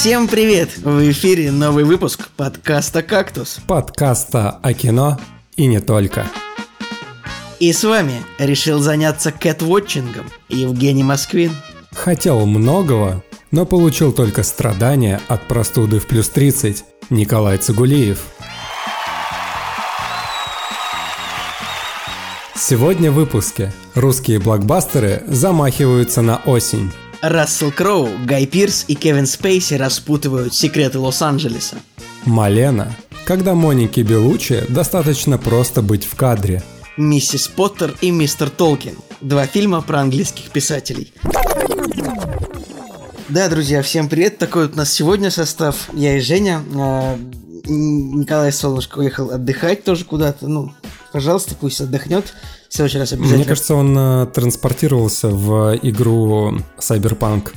Всем привет! В эфире новый выпуск подкаста «Кактус». Подкаста о кино и не только. И с вами решил заняться кэтвотчингом Евгений Москвин. Хотел многого, но получил только страдания от простуды в плюс 30 Николай Цигулиев. Сегодня в выпуске русские блокбастеры замахиваются на осень. Рассел Кроу, Гай Пирс и Кевин Спейси распутывают секреты Лос-Анджелеса. Малена. Когда Монике Белучи достаточно просто быть в кадре. Миссис Поттер и Мистер Толкин. Два фильма про английских писателей. Да, друзья, всем привет. Такой вот у нас сегодня состав. Я и Женя. А, Николай Солнышко уехал отдыхать тоже куда-то. Ну, пожалуйста, пусть отдохнет. В следующий раз обязательно. Мне кажется, он э, транспортировался в игру Cyberpunk,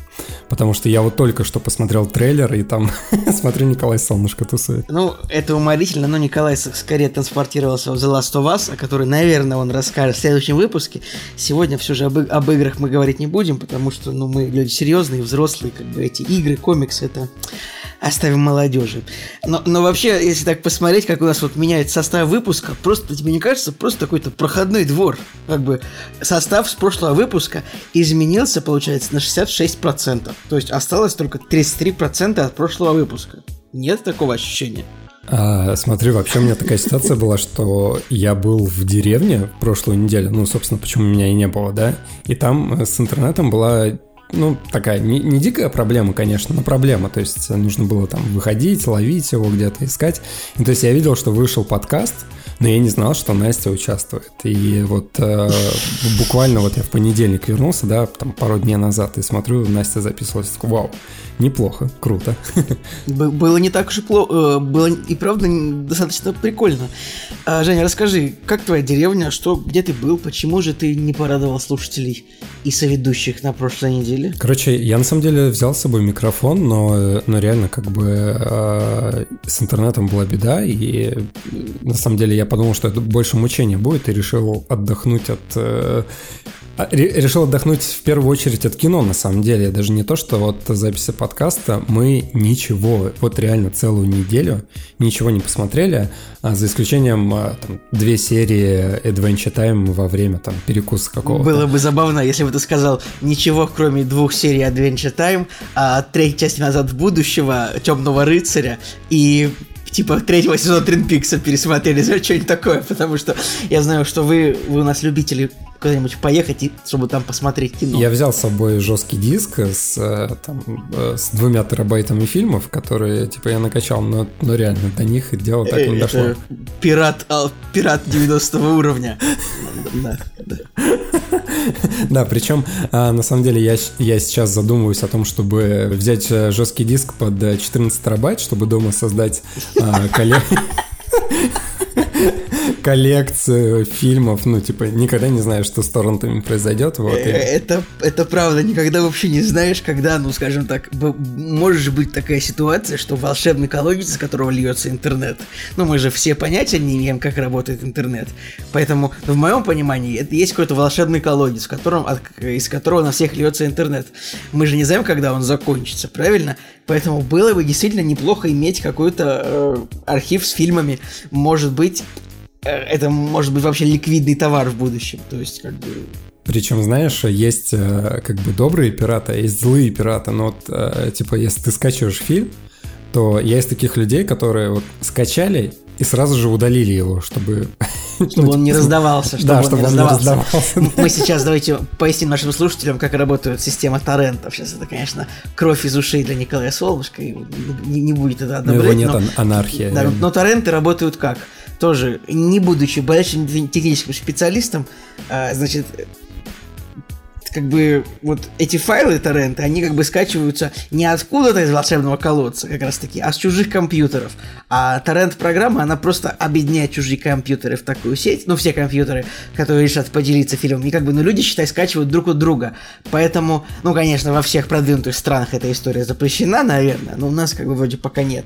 потому что я вот только что посмотрел трейлер, и там, смотрю, Николай Солнышко тусует. Ну, это уморительно, но Николай скорее транспортировался в The Last of Us, о которой, наверное, он расскажет в следующем выпуске. Сегодня все же об, об играх мы говорить не будем, потому что, ну, мы люди серьезные, взрослые, как бы эти игры, комиксы, это оставим молодежи. Но, но вообще, если так посмотреть, как у нас вот меняется состав выпуска, просто тебе не кажется, просто какой-то проходной двор. Как бы состав с прошлого выпуска изменился, получается, на 66%. То есть осталось только 33% от прошлого выпуска. Нет такого ощущения? А, смотри, вообще у меня такая ситуация была, что я был в деревне прошлую неделю, ну, собственно, почему меня и не было, да, и там с интернетом была ну, такая не, не дикая проблема, конечно, но проблема. То есть нужно было там выходить, ловить его где-то, искать. И, то есть я видел, что вышел подкаст, но я не знал, что Настя участвует. И вот э, буквально вот я в понедельник вернулся, да, там пару дней назад, и смотрю, Настя записывалась, такой, вау, неплохо, круто. Было не так уж и плохо, э, было и правда достаточно прикольно. А, Женя, расскажи, как твоя деревня, что, где ты был, почему же ты не порадовал слушателей и соведущих на прошлой неделе? Короче, я на самом деле взял с собой микрофон, но, но реально как бы э, с интернетом была беда, и на самом деле я подумал, что это больше мучения будет, и решил отдохнуть от... Э, а, решил отдохнуть в первую очередь от кино, на самом деле. Даже не то, что вот записи подкаста, мы ничего, вот реально целую неделю ничего не посмотрели, а за исключением а, там, две серии Adventure Time во время там перекуса какого-то. Было бы забавно, если бы ты сказал ничего, кроме двух серий Adventure Time, а третьей части назад в будущего, Темного рыцаря и типа третьего сезона Твин Пикса пересмотрели, за что-нибудь такое, потому что я знаю, что вы, вы у нас любители куда-нибудь поехать, и, чтобы там посмотреть кино. Я взял с собой жесткий диск с, э, там, э, с двумя терабайтами фильмов, которые, типа, я накачал, но, но реально до них дело так не э, дошло. Пират, пират 90 уровня. Да, причем, а, на самом деле, я, я сейчас задумываюсь о том, чтобы взять жесткий диск под 14 терабайт, чтобы дома создать а, коллекцию коллекцию фильмов, ну, типа, никогда не знаешь, что с торрентами произойдет. Вот, и... это, это правда, никогда вообще не знаешь, когда, ну, скажем так, может быть такая ситуация, что волшебный колодец, из которого льется интернет. Ну, мы же все понятия не имеем, как работает интернет. Поэтому, в моем понимании, это есть какой-то волшебный колодец, в котором, от, из которого на всех льется интернет. Мы же не знаем, когда он закончится, правильно? Поэтому было бы действительно неплохо иметь какой-то э, архив с фильмами. Может быть, э, это может быть вообще ликвидный товар в будущем. То есть, как бы... Причем, знаешь, есть э, как бы добрые пираты, а есть злые пираты. Но вот, э, типа, если ты скачиваешь фильм, то я из таких людей, которые вот скачали и сразу же удалили его, чтобы... Чтобы он не раздавался, чтобы, да, он, чтобы не он не раздавался. Мы сейчас давайте поясним нашим слушателям, как работает система торрентов. Сейчас это, конечно, кровь из ушей для Николая Солнышка, и не, не будет это одобрять. Но его нет, но, анархия. Да, но торренты работают как? Тоже, не будучи большим техническим специалистом, а, значит, как бы вот эти файлы торренты, они как бы скачиваются не откуда-то из волшебного колодца, как раз таки, а с чужих компьютеров. А торрент-программа, она просто объединяет чужие компьютеры в такую сеть, ну, все компьютеры, которые решат поделиться фильмом, и как бы, ну, люди, считай, скачивают друг от друга. Поэтому, ну, конечно, во всех продвинутых странах эта история запрещена, наверное, но у нас как бы вроде пока нет.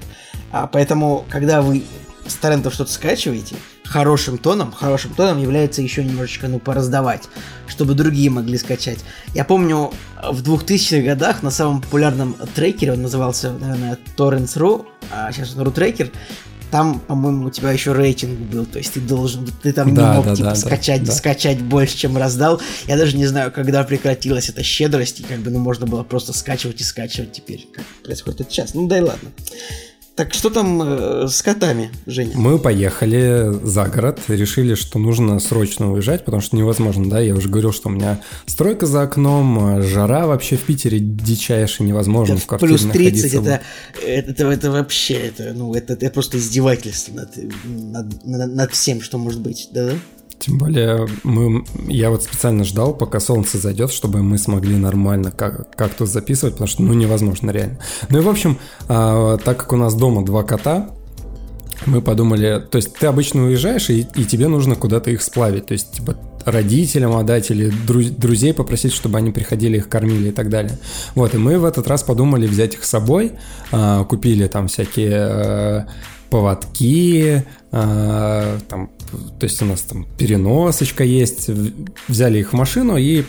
А поэтому, когда вы с торрентов что-то скачиваете, хорошим тоном, хорошим тоном является еще немножечко, ну, пораздавать, чтобы другие могли скачать. Я помню, в 2000-х годах на самом популярном трекере, он назывался, наверное, Torrents.ru, а сейчас он RuTracker, там, по-моему, у тебя еще рейтинг был, то есть ты должен, ты там да, не мог да, типа да, скачать, да. скачать больше, чем раздал. Я даже не знаю, когда прекратилась эта щедрость, и как бы, ну, можно было просто скачивать и скачивать теперь, как происходит это сейчас. Ну, да и ладно. Так что там э, с котами, Женя? Мы поехали за город, решили, что нужно срочно уезжать, потому что невозможно, да, я уже говорил, что у меня стройка за окном, жара вообще в Питере дичайшая, невозможно это в квартире Плюс 30, это, это, это, это вообще, это, ну, это, это просто издевательство над, над, над, над всем, что может быть, да-да? Тем более, мы, я вот специально ждал, пока солнце зайдет, чтобы мы смогли нормально как, как-то записывать, потому что, ну, невозможно реально. Ну и, в общем, а, так как у нас дома два кота, мы подумали, то есть ты обычно уезжаешь, и, и тебе нужно куда-то их сплавить, то есть, типа, родителям отдать или друз, друзей попросить, чтобы они приходили, их кормили и так далее. Вот, и мы в этот раз подумали взять их с собой, а, купили там всякие а, поводки, а, там то есть у нас там переносочка есть, взяли их в машину и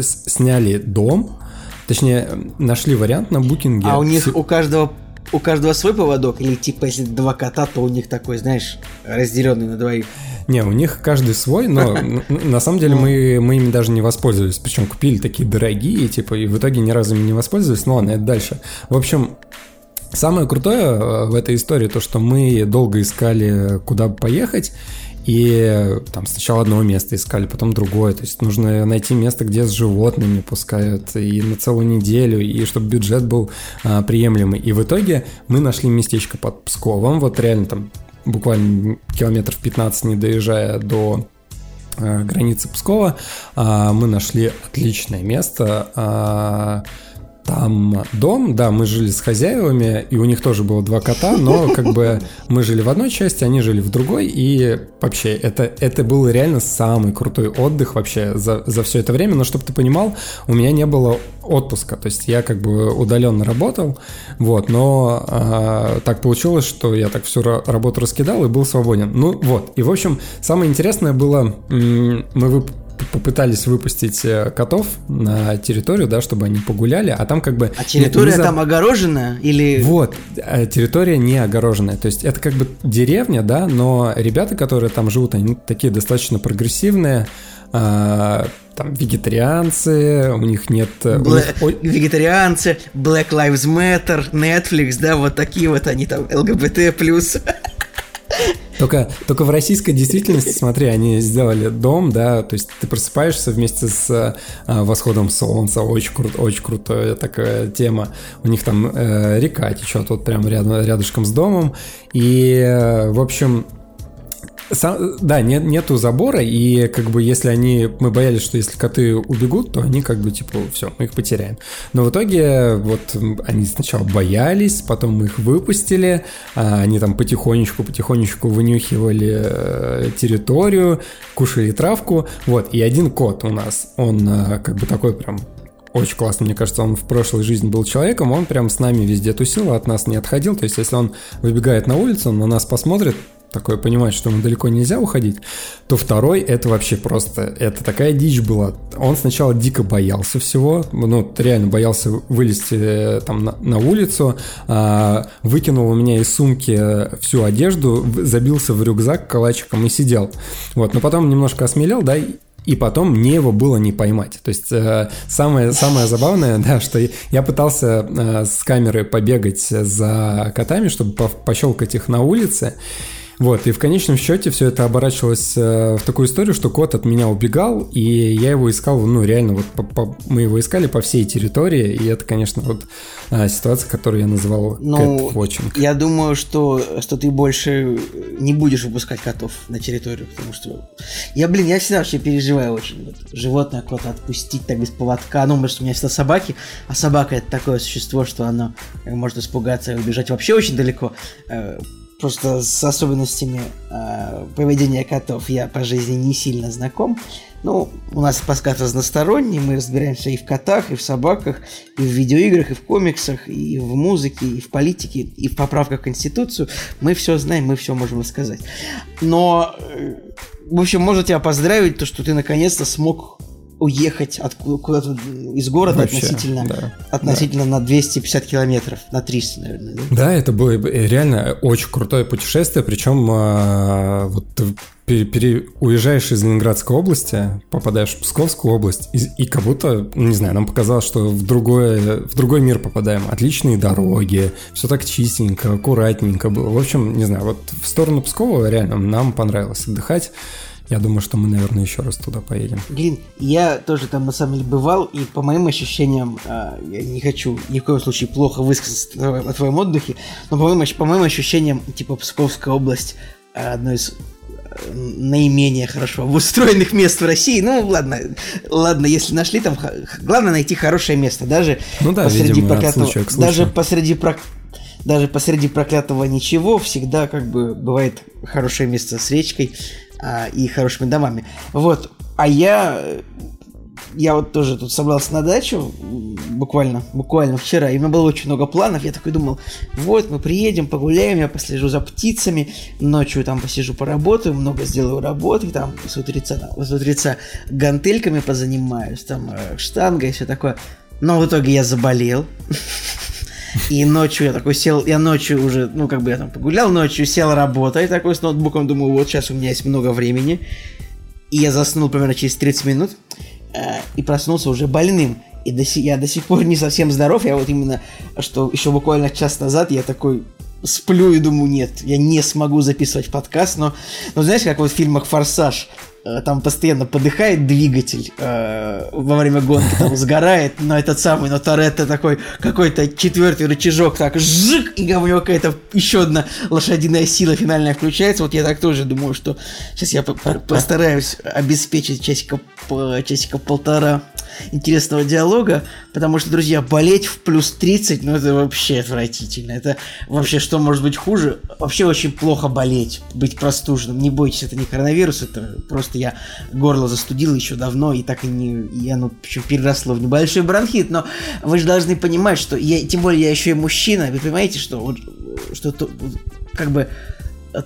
сняли дом, точнее нашли вариант на букинге. А у них у каждого у каждого свой поводок или типа если два кота, то у них такой, знаешь, разделенный на двоих? Не, у них каждый свой, но на самом деле мы, мы ими даже не воспользовались. Причем купили такие дорогие, типа, и в итоге ни разу ими не воспользовались. Ну ладно, это дальше. В общем, самое крутое э, в этой истории то, что мы долго искали, куда поехать, и там сначала одно место искали, потом другое. То есть нужно найти место, где с животными пускают и на целую неделю, и чтобы бюджет был а, приемлемый. И в итоге мы нашли местечко под Псковом, вот реально там буквально километров 15 не доезжая до а, границы Пскова, а, мы нашли отличное место. А, там дом, да, мы жили с хозяевами, и у них тоже было два кота, но как бы мы жили в одной части, они жили в другой, и вообще это, это был реально самый крутой отдых вообще за, за все это время, но чтобы ты понимал, у меня не было отпуска, то есть я как бы удаленно работал, вот, но а, так получилось, что я так всю работу раскидал и был свободен. Ну вот, и в общем, самое интересное было, мы попытались выпустить э, котов на территорию, да, чтобы они погуляли, а там как бы... А территория за... там огорожена или... Вот, э, территория не огороженная, то есть это как бы деревня, да, но ребята, которые там живут, они такие достаточно прогрессивные, а, там вегетарианцы, у них нет... Бла... них... Вегетарианцы, Black Lives Matter, Netflix, да, вот такие вот они там, ЛГБТ+. Только, только в российской действительности, смотри, они сделали дом, да, то есть ты просыпаешься вместе с а, восходом солнца, очень, кру- очень крутая такая тема. У них там э, река течет вот прямо рядом, рядышком с домом, и, э, в общем, сам, да, нет, нету забора, и как бы если они, мы боялись, что если коты убегут, то они как бы типа, все, мы их потеряем. Но в итоге вот они сначала боялись, потом мы их выпустили, а они там потихонечку, потихонечку вынюхивали э, территорию, кушали травку, вот, и один кот у нас, он э, как бы такой прям очень классно, мне кажется, он в прошлой жизни был человеком, он прям с нами везде тусил, от нас не отходил, то есть если он выбегает на улицу, он на нас посмотрит, такое понимать, что ему далеко нельзя уходить, то второй это вообще просто, это такая дичь была. Он сначала дико боялся всего, ну, реально боялся вылезти э, там на, на улицу, а, выкинул у меня из сумки всю одежду, забился в рюкзак калачиком и сидел. Вот, но потом немножко осмелел, да, и потом мне его было не поймать. То есть э, самое, самое забавное, да, что я пытался э, с камеры побегать за котами, чтобы пощелкать их на улице, вот, и в конечном счете все это оборачивалось э, в такую историю, что кот от меня убегал, и я его искал, ну, реально, вот по, по, мы его искали по всей территории, и это, конечно, вот э, ситуация, которую я называл ну, cat Я думаю, что, что ты больше не будешь выпускать котов на территорию, потому что... Я, блин, я всегда вообще переживаю очень. Вот, животное кот отпустить так без поводка. Ну, может, у меня всегда собаки, а собака это такое существо, что оно может испугаться и убежать вообще очень далеко. Просто с особенностями э, поведения котов я по жизни не сильно знаком. Ну, у нас подкаст разносторонний, мы разбираемся и в котах, и в собаках, и в видеоиграх, и в комиксах, и в музыке, и в политике, и в поправках в Конституцию. Мы все знаем, мы все можем рассказать. Но, э, в общем, можно тебя поздравить, то, что ты наконец-то смог уехать от куда-то из города Вообще, относительно, да, относительно да. на 250 километров, на 300, наверное. Да? да, это было реально очень крутое путешествие, причем а, вот ты пере, уезжаешь из Ленинградской области, попадаешь в Псковскую область, и, и как будто, ну, не знаю, нам показалось, что в, другое, в другой мир попадаем. Отличные дороги, все так чистенько, аккуратненько было. В общем, не знаю, вот в сторону Пскова реально нам понравилось отдыхать. Я думаю, что мы, наверное, еще раз туда поедем. Блин, я тоже там на самом деле бывал, и по моим ощущениям, а, я не хочу ни в коем случае плохо высказаться о твоем отдыхе, но по моим, по моим ощущениям, типа Псковская область а, одно из а, наименее хорошо обустроенных мест в России. Ну, ладно, ладно, если нашли там, главное найти хорошее место, даже ну да, посреди видимо, проклятого, даже посреди про, даже посреди проклятого ничего всегда как бы бывает хорошее место с речкой, а, и хорошими домами. Вот. А я я вот тоже тут собрался на дачу буквально, буквально вчера, и у меня было очень много планов. Я такой думал, вот мы приедем, погуляем, я послежу за птицами, ночью там посижу, поработаю, много сделаю работы, там с утреца, с утреца гантельками позанимаюсь, там э, штангой и все такое. Но в итоге я заболел. И ночью я такой сел, я ночью уже, ну, как бы я там погулял, ночью сел работать такой с ноутбуком, думаю, вот сейчас у меня есть много времени. И я заснул примерно через 30 минут э, и проснулся уже больным. И до си, я до сих пор не совсем здоров. Я вот именно, что еще буквально час назад я такой сплю и думаю, нет, я не смогу записывать подкаст, но, но знаешь, как вот в фильмах «Форсаж», там постоянно подыхает двигатель э, во время гонки, там сгорает, но этот самый, но Торетто такой какой-то четвертый рычажок так жик, и у него какая-то еще одна лошадиная сила финальная включается. Вот я так тоже думаю, что сейчас я постараюсь обеспечить часика, часика полтора интересного диалога, потому что, друзья, болеть в плюс 30, ну это вообще отвратительно. Это вообще что может быть хуже? Вообще очень плохо болеть, быть простуженным. Не бойтесь, это не коронавирус, это просто я горло застудил еще давно, и так и не... И оно еще переросло в небольшой бронхит, но вы же должны понимать, что я, тем более я еще и мужчина, вы понимаете, что, вот, что как бы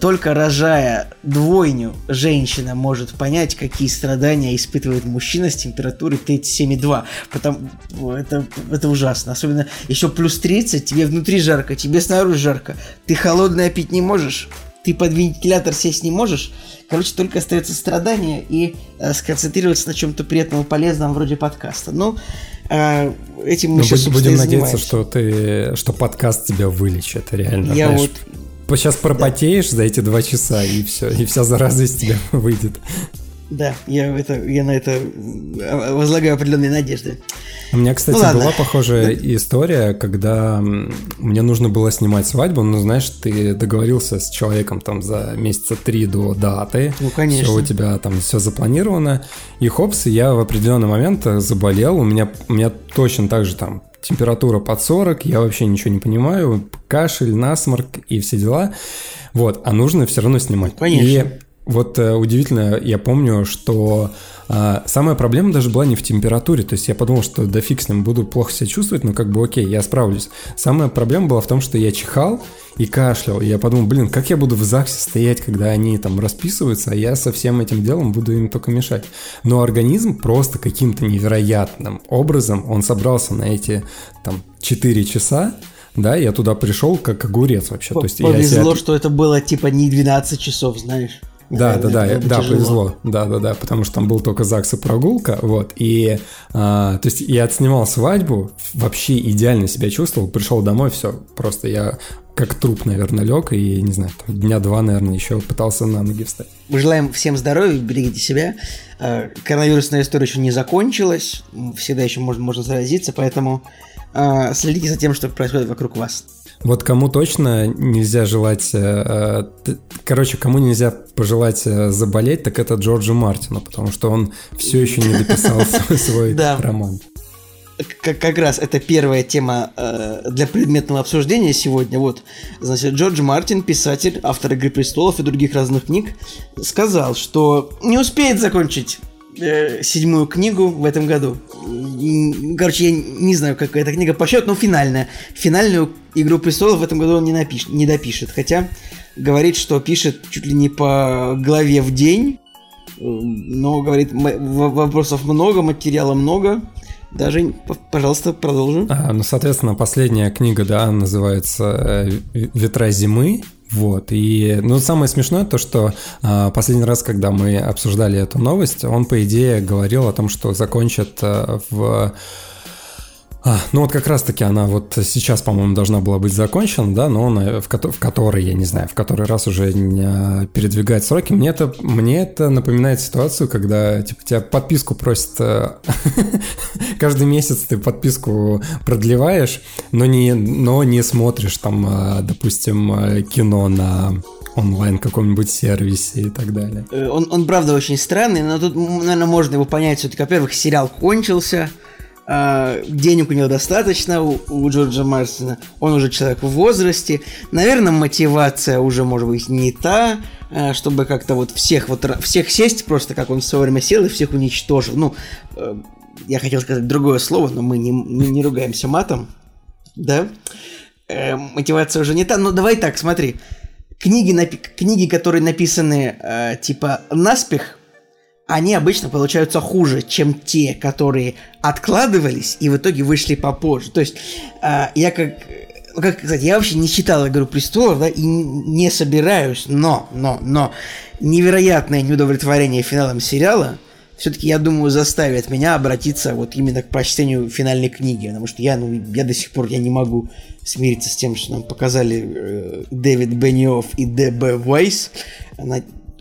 только рожая двойню, женщина может понять, какие страдания испытывает мужчина с температурой 37,2. Потому это, это ужасно. Особенно еще плюс 30, тебе внутри жарко, тебе снаружи жарко. Ты холодное пить не можешь, ты под вентилятор сесть не можешь. Короче, только остается страдание и э, сконцентрироваться на чем-то приятном и полезном вроде подкаста. Ну, э, этим мы Но сейчас, будем надеяться, что ты, что подкаст тебя вылечит, реально. Я знаешь, вот Сейчас пропотеешь да. за эти два часа, и все, и вся зараза из тебя выйдет. Да, я, это, я на это возлагаю определенные надежды. У меня, кстати, ну, была похожая история, когда мне нужно было снимать свадьбу. Ну, знаешь, ты договорился с человеком там за месяца три до даты. Ну, конечно. Все у тебя там все запланировано. И хопс, я в определенный момент заболел. У меня, у меня точно так же там температура под 40, я вообще ничего не понимаю, кашель, насморк и все дела. Вот, а нужно все равно снимать. Конечно. И вот э, удивительно, я помню, что э, самая проблема даже была не в температуре. То есть я подумал, что да фиг с ним, буду плохо себя чувствовать, но как бы окей, я справлюсь. Самая проблема была в том, что я чихал и кашлял. И я подумал, блин, как я буду в ЗАГСе стоять, когда они там расписываются, а я со всем этим делом буду им только мешать. Но организм просто каким-то невероятным образом, он собрался на эти там 4 часа, да, я туда пришел как огурец вообще. По То есть Повезло, я себя... что это было типа не 12 часов, знаешь. Да, да, да, да, повезло, да, да, да, потому что там был только ЗАГС и прогулка, вот, и, а, то есть я отснимал свадьбу, вообще идеально себя чувствовал, пришел домой, все, просто я как труп, наверное, лег, и, не знаю, там, дня два, наверное, еще пытался на ноги встать. Мы желаем всем здоровья, берегите себя. А, коронавирусная история еще не закончилась, всегда еще можно, можно заразиться, поэтому а, следите за тем, что происходит вокруг вас. Вот кому точно нельзя желать, э, э, короче, кому нельзя пожелать э, заболеть, так это Джорджу Мартину, потому что он все еще не дописал свой роман. как, как раз это первая тема э, для предметного обсуждения сегодня. Вот, значит, Джордж Мартин, писатель, автор «Игры престолов» и других разных книг, сказал, что не успеет закончить э, седьмую книгу в этом году. Короче, я не знаю, какая эта книга по счету, но финальная. Финальную «Игру престолов» в этом году он не, напишет, не допишет. Хотя говорит, что пишет чуть ли не по главе в день. Но, говорит, вопросов много, материала много. Даже, пожалуйста, продолжим. А, ну, соответственно, последняя книга, да, называется э, «Ветра зимы». Вот, и, ну, самое смешное то, что а, последний раз, когда мы обсуждали эту новость, он, по идее, говорил о том, что закончат а, в а, ну вот как раз-таки она вот сейчас, по-моему, должна была быть закончена, да, но она в, ко- в которой, я не знаю, в который раз уже не а, передвигает сроки. Мне это, мне это напоминает ситуацию, когда типа тебя подписку просят э, каждый месяц ты подписку продлеваешь, но не, но не смотришь там, э, допустим, э, кино на онлайн каком-нибудь сервисе и так далее. Он, он правда очень странный, но тут, наверное, можно его понять все-таки. Во-первых, сериал кончился, Uh, денег у него достаточно, у, у Джорджа Мартина, он уже человек в возрасте, наверное, мотивация уже, может быть, не та, uh, чтобы как-то вот всех вот всех сесть просто, как он в свое время сел и всех уничтожил. Ну, uh, я хотел сказать другое слово, но мы не, мы не ругаемся матом, да? Э, мотивация уже не та, но давай так, смотри, книги, напи- книги которые написаны э, типа наспех, они обычно получаются хуже, чем те, которые откладывались и в итоге вышли попозже. То есть э, я как ну, как сказать, я вообще не читал «Игру престолов», да, и не собираюсь, но, но, но невероятное неудовлетворение финалом сериала все-таки, я думаю, заставит меня обратиться вот именно к прочтению финальной книги, потому что я, ну, я до сих пор я не могу смириться с тем, что нам показали э, Дэвид Бенниофф и Д.Б. Вайс.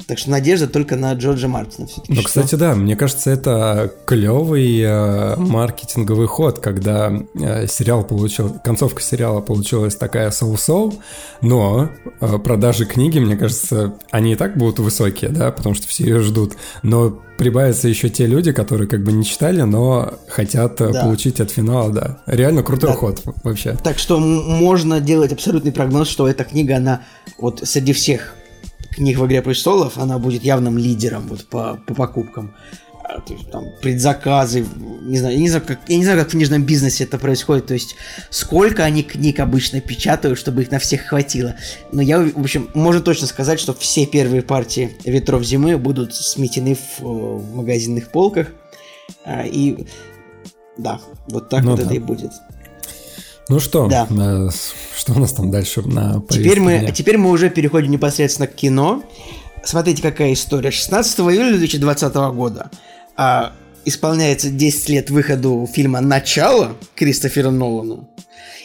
Так что надежда только на Джорджа Мартина все-таки. Ну, кстати, да, мне кажется, это клевый э, маркетинговый ход, когда э, сериал получил, концовка сериала получилась такая соу-соу, но э, продажи книги, мне кажется, они и так будут высокие, да, потому что все ее ждут, но прибавятся еще те люди, которые как бы не читали, но хотят э, да. получить от финала, да. Реально крутой да. ход вообще. Так что можно делать абсолютный прогноз, что эта книга, она вот среди всех книг в «Игре престолов», она будет явным лидером вот по, по покупкам. А, то есть, там, предзаказы, не знаю, я не знаю, как, я не знаю, как в книжном бизнесе это происходит, то есть сколько они книг обычно печатают, чтобы их на всех хватило. Но я, в общем, можно точно сказать, что все первые партии «Ветров зимы» будут сметены в, в магазинных полках, а, и да, вот так ну, вот да. это и будет. Ну что, да. э, что у нас там дальше на теперь мы, теперь мы уже переходим непосредственно к кино. Смотрите, какая история. 16 июля 2020 года а, исполняется 10 лет выходу фильма «Начало» Кристофера Нолана.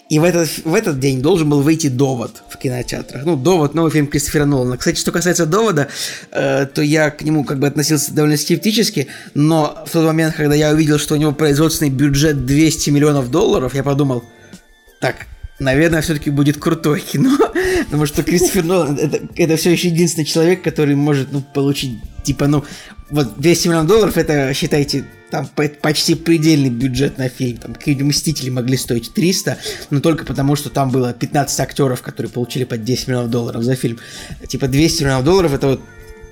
И в этот, в этот день должен был выйти «Довод» в кинотеатрах. Ну, «Довод» — новый фильм Кристофера Нолана. Кстати, что касается «Довода», э, то я к нему как бы относился довольно скептически, но в тот момент, когда я увидел, что у него производственный бюджет 200 миллионов долларов, я подумал – так, наверное, все-таки будет крутое кино, потому что Кристофер Нолан это, это все еще единственный человек, который может ну, получить, типа, ну, вот 200 миллионов долларов, это, считайте, там почти предельный бюджет на фильм. Там какие-нибудь Мстители могли стоить 300, но только потому, что там было 15 актеров, которые получили по 10 миллионов долларов за фильм. Типа 200 миллионов долларов это вот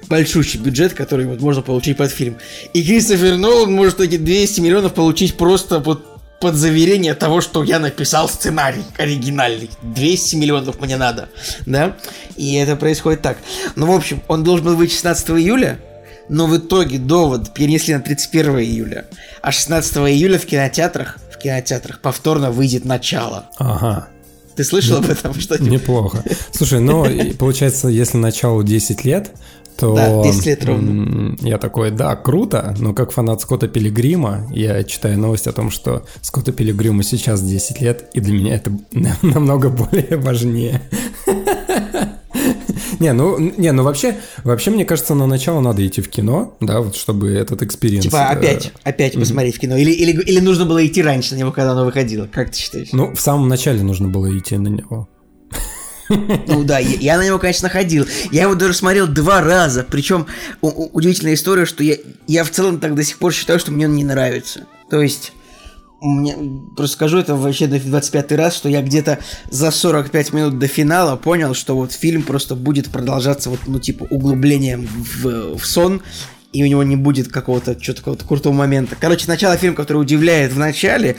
большущий бюджет, который вот можно получить под фильм. И Кристофер Нолан может эти 200 миллионов получить просто вот под заверение того, что я написал сценарий оригинальный. 200 миллионов мне надо, да? И это происходит так. Ну, в общем, он должен был выйти 16 июля, но в итоге довод перенесли на 31 июля. А 16 июля в кинотеатрах, в кинотеатрах повторно выйдет начало. Ага. Ты слышал об этом что Неплохо. Слушай, ну, получается, если началу 10 лет, то да, 10 лет ровно. я такой, да, круто, но как фанат Скотта Пилигрима, я читаю новость о том, что Скотта Пилигриму сейчас 10 лет, и для меня это намного более важнее. Не, ну, не, ну вообще, вообще, мне кажется, на начало надо идти в кино, да, вот чтобы этот experience... Типа э, опять, опять mm-hmm. посмотреть в кино, или, или, или нужно было идти раньше на него, когда оно выходило, как ты считаешь? Ну, в самом начале нужно было идти на него. Ну да, я, я на него, конечно, ходил. Я его даже смотрел два раза. Причем удивительная история, что я, я в целом так до сих пор считаю, что мне он не нравится. То есть мне, просто скажу это вообще в 25 раз, что я где-то за 45 минут до финала понял, что вот фильм просто будет продолжаться вот, ну, типа, углублением в, в сон, и у него не будет какого-то, что-то какого-то крутого момента. Короче, начало фильма, который удивляет в начале,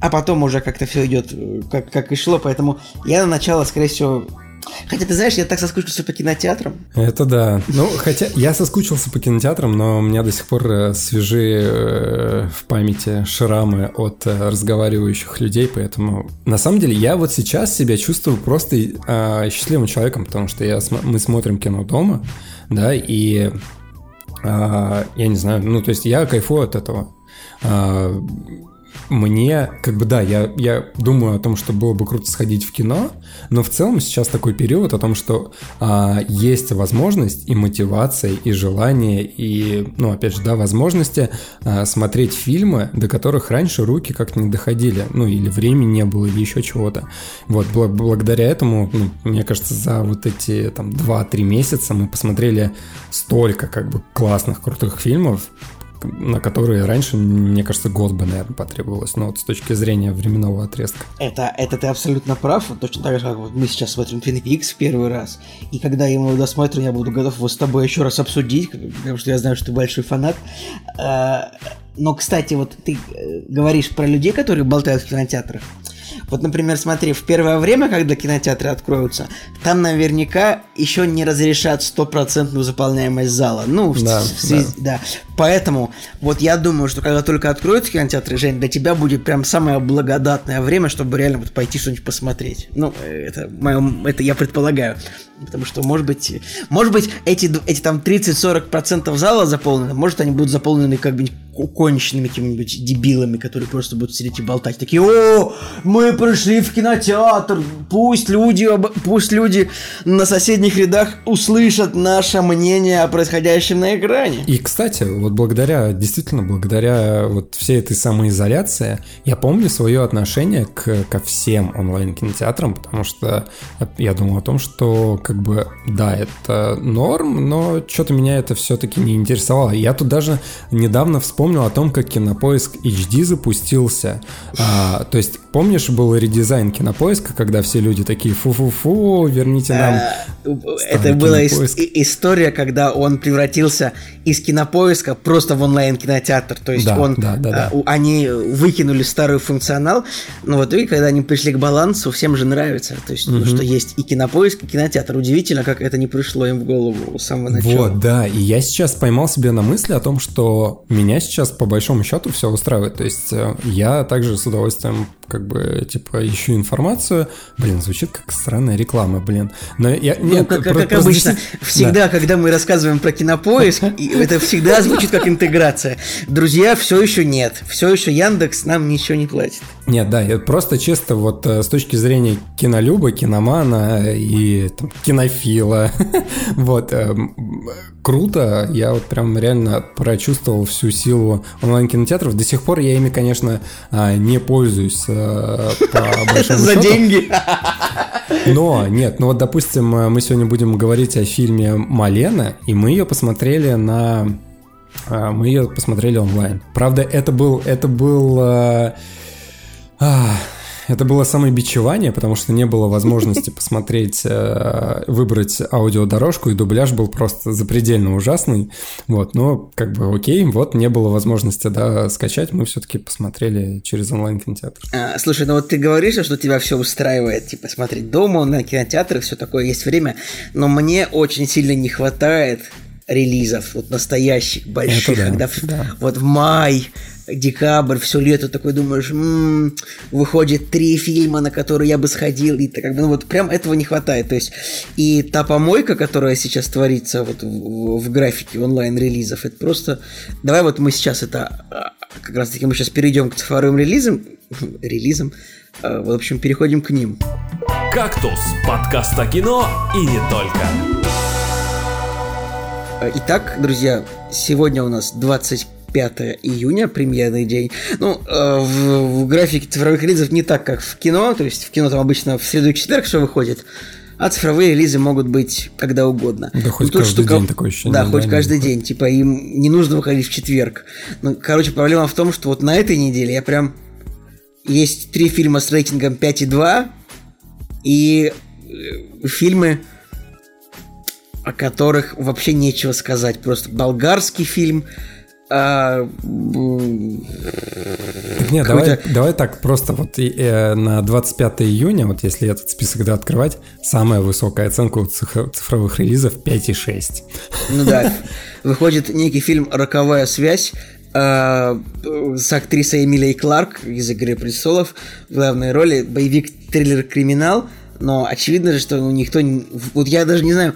а потом уже как-то все идет э, как, как и шло, поэтому я на начало, скорее всего, Хотя, ты знаешь, я так соскучился по кинотеатрам. Это да. Ну, хотя я соскучился по кинотеатрам, но у меня до сих пор э, свежи э, в памяти шрамы от разговаривающих людей, поэтому на самом деле я вот сейчас себя чувствую просто э, счастливым человеком, потому что я, мы смотрим кино дома, да, и э, я не знаю, ну, то есть я кайфую от этого. Э, мне, как бы, да, я, я думаю о том, что было бы круто сходить в кино, но в целом сейчас такой период о том, что а, есть возможность и мотивация, и желание, и, ну, опять же, да, возможности а, смотреть фильмы, до которых раньше руки как-то не доходили, ну, или времени не было, или еще чего-то. Вот, бл- благодаря этому, ну, мне кажется, за вот эти, там, 2-3 месяца мы посмотрели столько, как бы, классных, крутых фильмов, на которые раньше, мне кажется, год бы, наверное, потребовалось, но вот с точки зрения временного отрезка. Это, это ты абсолютно прав, точно так же, как вот мы сейчас смотрим Twin Peaks в первый раз, и когда я его досмотрю, я буду готов его с тобой еще раз обсудить, потому что я знаю, что ты большой фанат. А, но, кстати, вот ты э, говоришь про людей, которые болтают в кинотеатрах. Вот, например, смотри, в первое время, когда кинотеатры откроются, там наверняка еще не разрешат стопроцентную заполняемость зала. Ну, да, в, в связи, да. да. Поэтому вот я думаю, что когда только откроются кинотеатры, Жень, для тебя будет прям самое благодатное время, чтобы реально вот пойти что-нибудь посмотреть. Ну, это, мое, это я предполагаю. Потому что, может быть, может быть, эти, эти там 30-40% зала заполнены, может, они будут заполнены как бы конченными какими-нибудь дебилами, которые просто будут сидеть и болтать. Такие, о, мы пришли в кинотеатр, пусть люди, пусть люди на соседних рядах услышат наше мнение о происходящем на экране. И, кстати, вот благодаря, действительно, благодаря вот всей этой самоизоляции, я помню свое отношение к, ко всем онлайн-кинотеатрам, потому что я думал о том, что как бы, да, это норм, но что-то меня это все-таки не интересовало. Я тут даже недавно вспомнил о том, как Кинопоиск HD запустился. А, то есть, помнишь, был редизайн Кинопоиска, когда все люди такие фу-фу-фу, верните нам... Э, это была история, когда он превратился из Кинопоиска просто в онлайн-кинотеатр. То есть, он, да. они выкинули старый функционал, но вот и когда они пришли к балансу, всем же нравится. То есть, ну, что есть и Кинопоиск, и кинотеатр удивительно, как это не пришло им в голову с самого начала. Вот, да, и я сейчас поймал себе на мысли о том, что меня сейчас по большому счету все устраивает. То есть э, я также с удовольствием как бы, типа, ищу информацию. Блин, звучит как странная реклама, блин. Но я, ну, нет, как, про, как обычно, здесь... всегда, да. когда мы рассказываем про кинопоиск, это всегда звучит как интеграция. Друзья, все еще нет. Все еще Яндекс нам ничего не платит. Нет, да, это просто чисто вот э, с точки зрения кинолюба, киномана и там, кинофила. вот, э, круто, я вот прям реально прочувствовал всю силу онлайн-кинотеатров. До сих пор я ими, конечно, а, не пользуюсь э, по большому За деньги. Но, нет, ну вот, допустим, мы сегодня будем говорить о фильме «Малена», и мы ее посмотрели на... Мы ее посмотрели онлайн. Правда, это был... Это был а, это было самое бичевание, потому что не было возможности посмотреть, э, выбрать аудиодорожку, и дубляж был просто запредельно ужасный. Вот, но как бы окей, вот не было возможности, да, скачать, мы все-таки посмотрели через онлайн-кинотеатр. А, слушай, ну вот ты говоришь, что тебя все устраивает, типа смотреть дома, на кинотеатрах, все такое, есть время, но мне очень сильно не хватает релизов, вот настоящих, больших, да, когда да. вот в май декабрь, все лето такой думаешь, м-м, выходит три фильма, на которые я бы сходил, и как бы, ну вот прям этого не хватает. То есть и та помойка, которая сейчас творится вот в, в графике онлайн-релизов, это просто... Давай вот мы сейчас это... А, как раз таки мы сейчас перейдем к цифровым релизам, релизам, а, в общем, переходим к ним. «Кактус» – подкаст о кино и не только. Итак, друзья, сегодня у нас 25 5 июня, премьерный день. Ну, э, в, в графике цифровых релизов не так, как в кино, то есть в кино там обычно в среду и четверг все выходит, а цифровые релизы могут быть когда угодно. Да хоть ну, каждый штука... день такое ощущение. Да, да хоть да, каждый да. день. Типа им не нужно выходить в четверг. Ну, короче, проблема в том, что вот на этой неделе я прям есть три фильма с рейтингом 5,2 и э, фильмы, о которых вообще нечего сказать. Просто болгарский фильм, а, Нет, давай, давай так, просто вот э, на 25 июня, вот если этот список да, открывать, самая высокая оценка у цифровых релизов 5,6. Ну да, выходит некий фильм «Роковая связь», э, с актрисой Эмилией Кларк из «Игры престолов» в главной роли, боевик, триллер, криминал, но очевидно же, что никто... Вот я даже не знаю,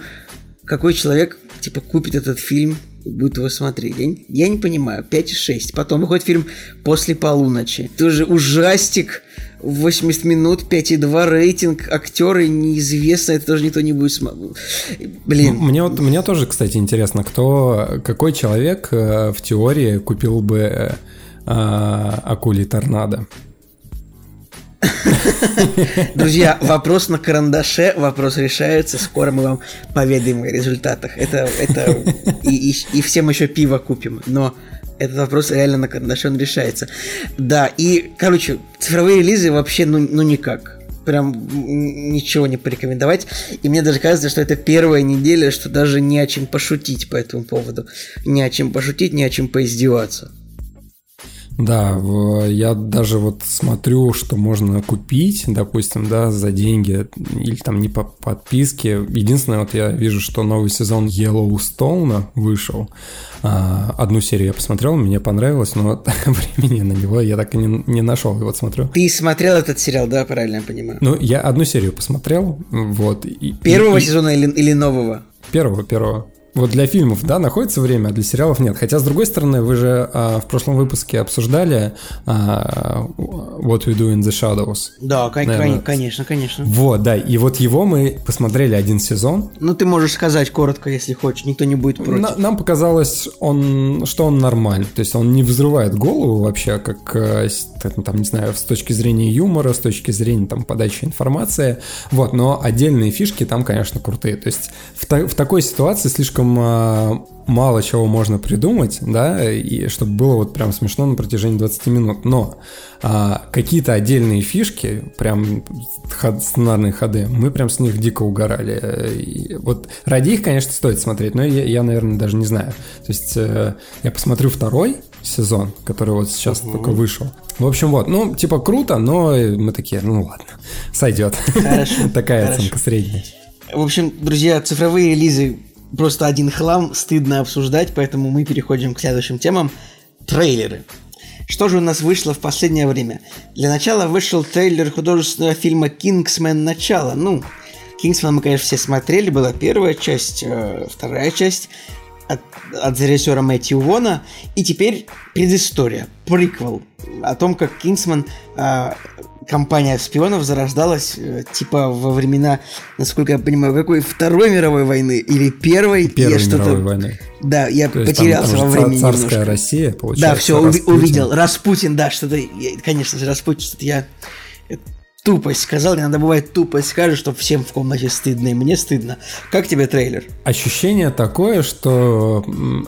какой человек, типа, купит этот фильм, будет его смотреть. Я, не, я не понимаю. 5,6. Потом выходит фильм «После полуночи». Тоже ужастик. 80 минут, 5,2 рейтинг, актеры неизвестно, это тоже никто не будет смотреть. Блин. Мне, вот, мне тоже, кстати, интересно, кто, какой человек э, в теории купил бы э, э, акулий торнадо? Друзья, вопрос на карандаше, вопрос решается, скоро мы вам поведаем о результатах. Это, это и, и, и всем еще пиво купим, но этот вопрос реально на карандаше он решается. Да, и, короче, цифровые релизы вообще, ну, ну никак. Прям ничего не порекомендовать. И мне даже кажется, что это первая неделя, что даже не о чем пошутить по этому поводу. Не о чем пошутить, не о чем поиздеваться. Да, я даже вот смотрю, что можно купить, допустим, да, за деньги или там не по подписке. Единственное, вот я вижу, что новый сезон Yellowstone вышел. А, одну серию я посмотрел, мне понравилось, но времени на него я так и не, не нашел. И вот смотрю. Ты смотрел этот сериал, да, правильно я понимаю? Ну, я одну серию посмотрел, вот. И, Первого и, сезона или, или нового? Первого, первого. Вот для фильмов, да, находится время, а для сериалов нет. Хотя, с другой стороны, вы же а, в прошлом выпуске обсуждали а, What We Do in the Shadows. Да, Наверное. конечно, конечно. Вот, да, и вот его мы посмотрели один сезон. Ну, ты можешь сказать коротко, если хочешь, никто не будет против. На, нам показалось, он, что он нормальный, то есть он не взрывает голову вообще, как, э, там, не знаю, с точки зрения юмора, с точки зрения там подачи информации, вот, но отдельные фишки там, конечно, крутые. То есть в, та, в такой ситуации слишком слишком а, мало чего можно придумать, да, и чтобы было вот прям смешно на протяжении 20 минут. Но а, какие-то отдельные фишки, прям ход, сценарные ходы, мы прям с них дико угорали. И вот ради их, конечно, стоит смотреть, но я, я наверное, даже не знаю. То есть э, я посмотрю второй сезон, который вот сейчас угу. только вышел. В общем, вот, ну, типа круто, но мы такие, ну ладно, сойдет. Такая оценка средняя. В общем, друзья, цифровые релизы просто один хлам, стыдно обсуждать, поэтому мы переходим к следующим темам. Трейлеры. Что же у нас вышло в последнее время? Для начала вышел трейлер художественного фильма «Кингсмен. Начало». Ну, «Кингсмен» мы, конечно, все смотрели. Была первая часть, э, вторая часть от, от режиссера Мэтью Вона. И теперь предыстория, приквел о том, как Кингсман э, компания шпионов зарождалась э, типа во времена, насколько я понимаю, какой Второй мировой войны или Первой. Первой я мировой войны. Да, я То потерялся там, там во времени царская немножко. Россия, получается. Да, все, Распутин. увидел. Распутин, да, что-то, конечно же, Распутин, что-то я тупость сказал, иногда бывает тупость скажешь, что всем в комнате стыдно, и мне стыдно. Как тебе трейлер? Ощущение такое, что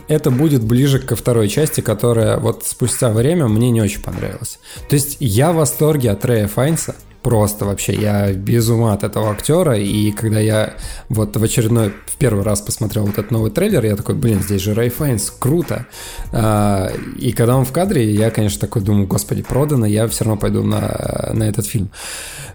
это будет ближе ко второй части, которая вот спустя время мне не очень понравилась. То есть я в восторге от Рэя Файнса, просто вообще, я без ума от этого актера, и когда я вот в очередной, в первый раз посмотрел вот этот новый трейлер, я такой, блин, здесь же Рэй Файнс, круто. А, и когда он в кадре, я, конечно, такой думаю, господи, продано, я все равно пойду на, на этот фильм.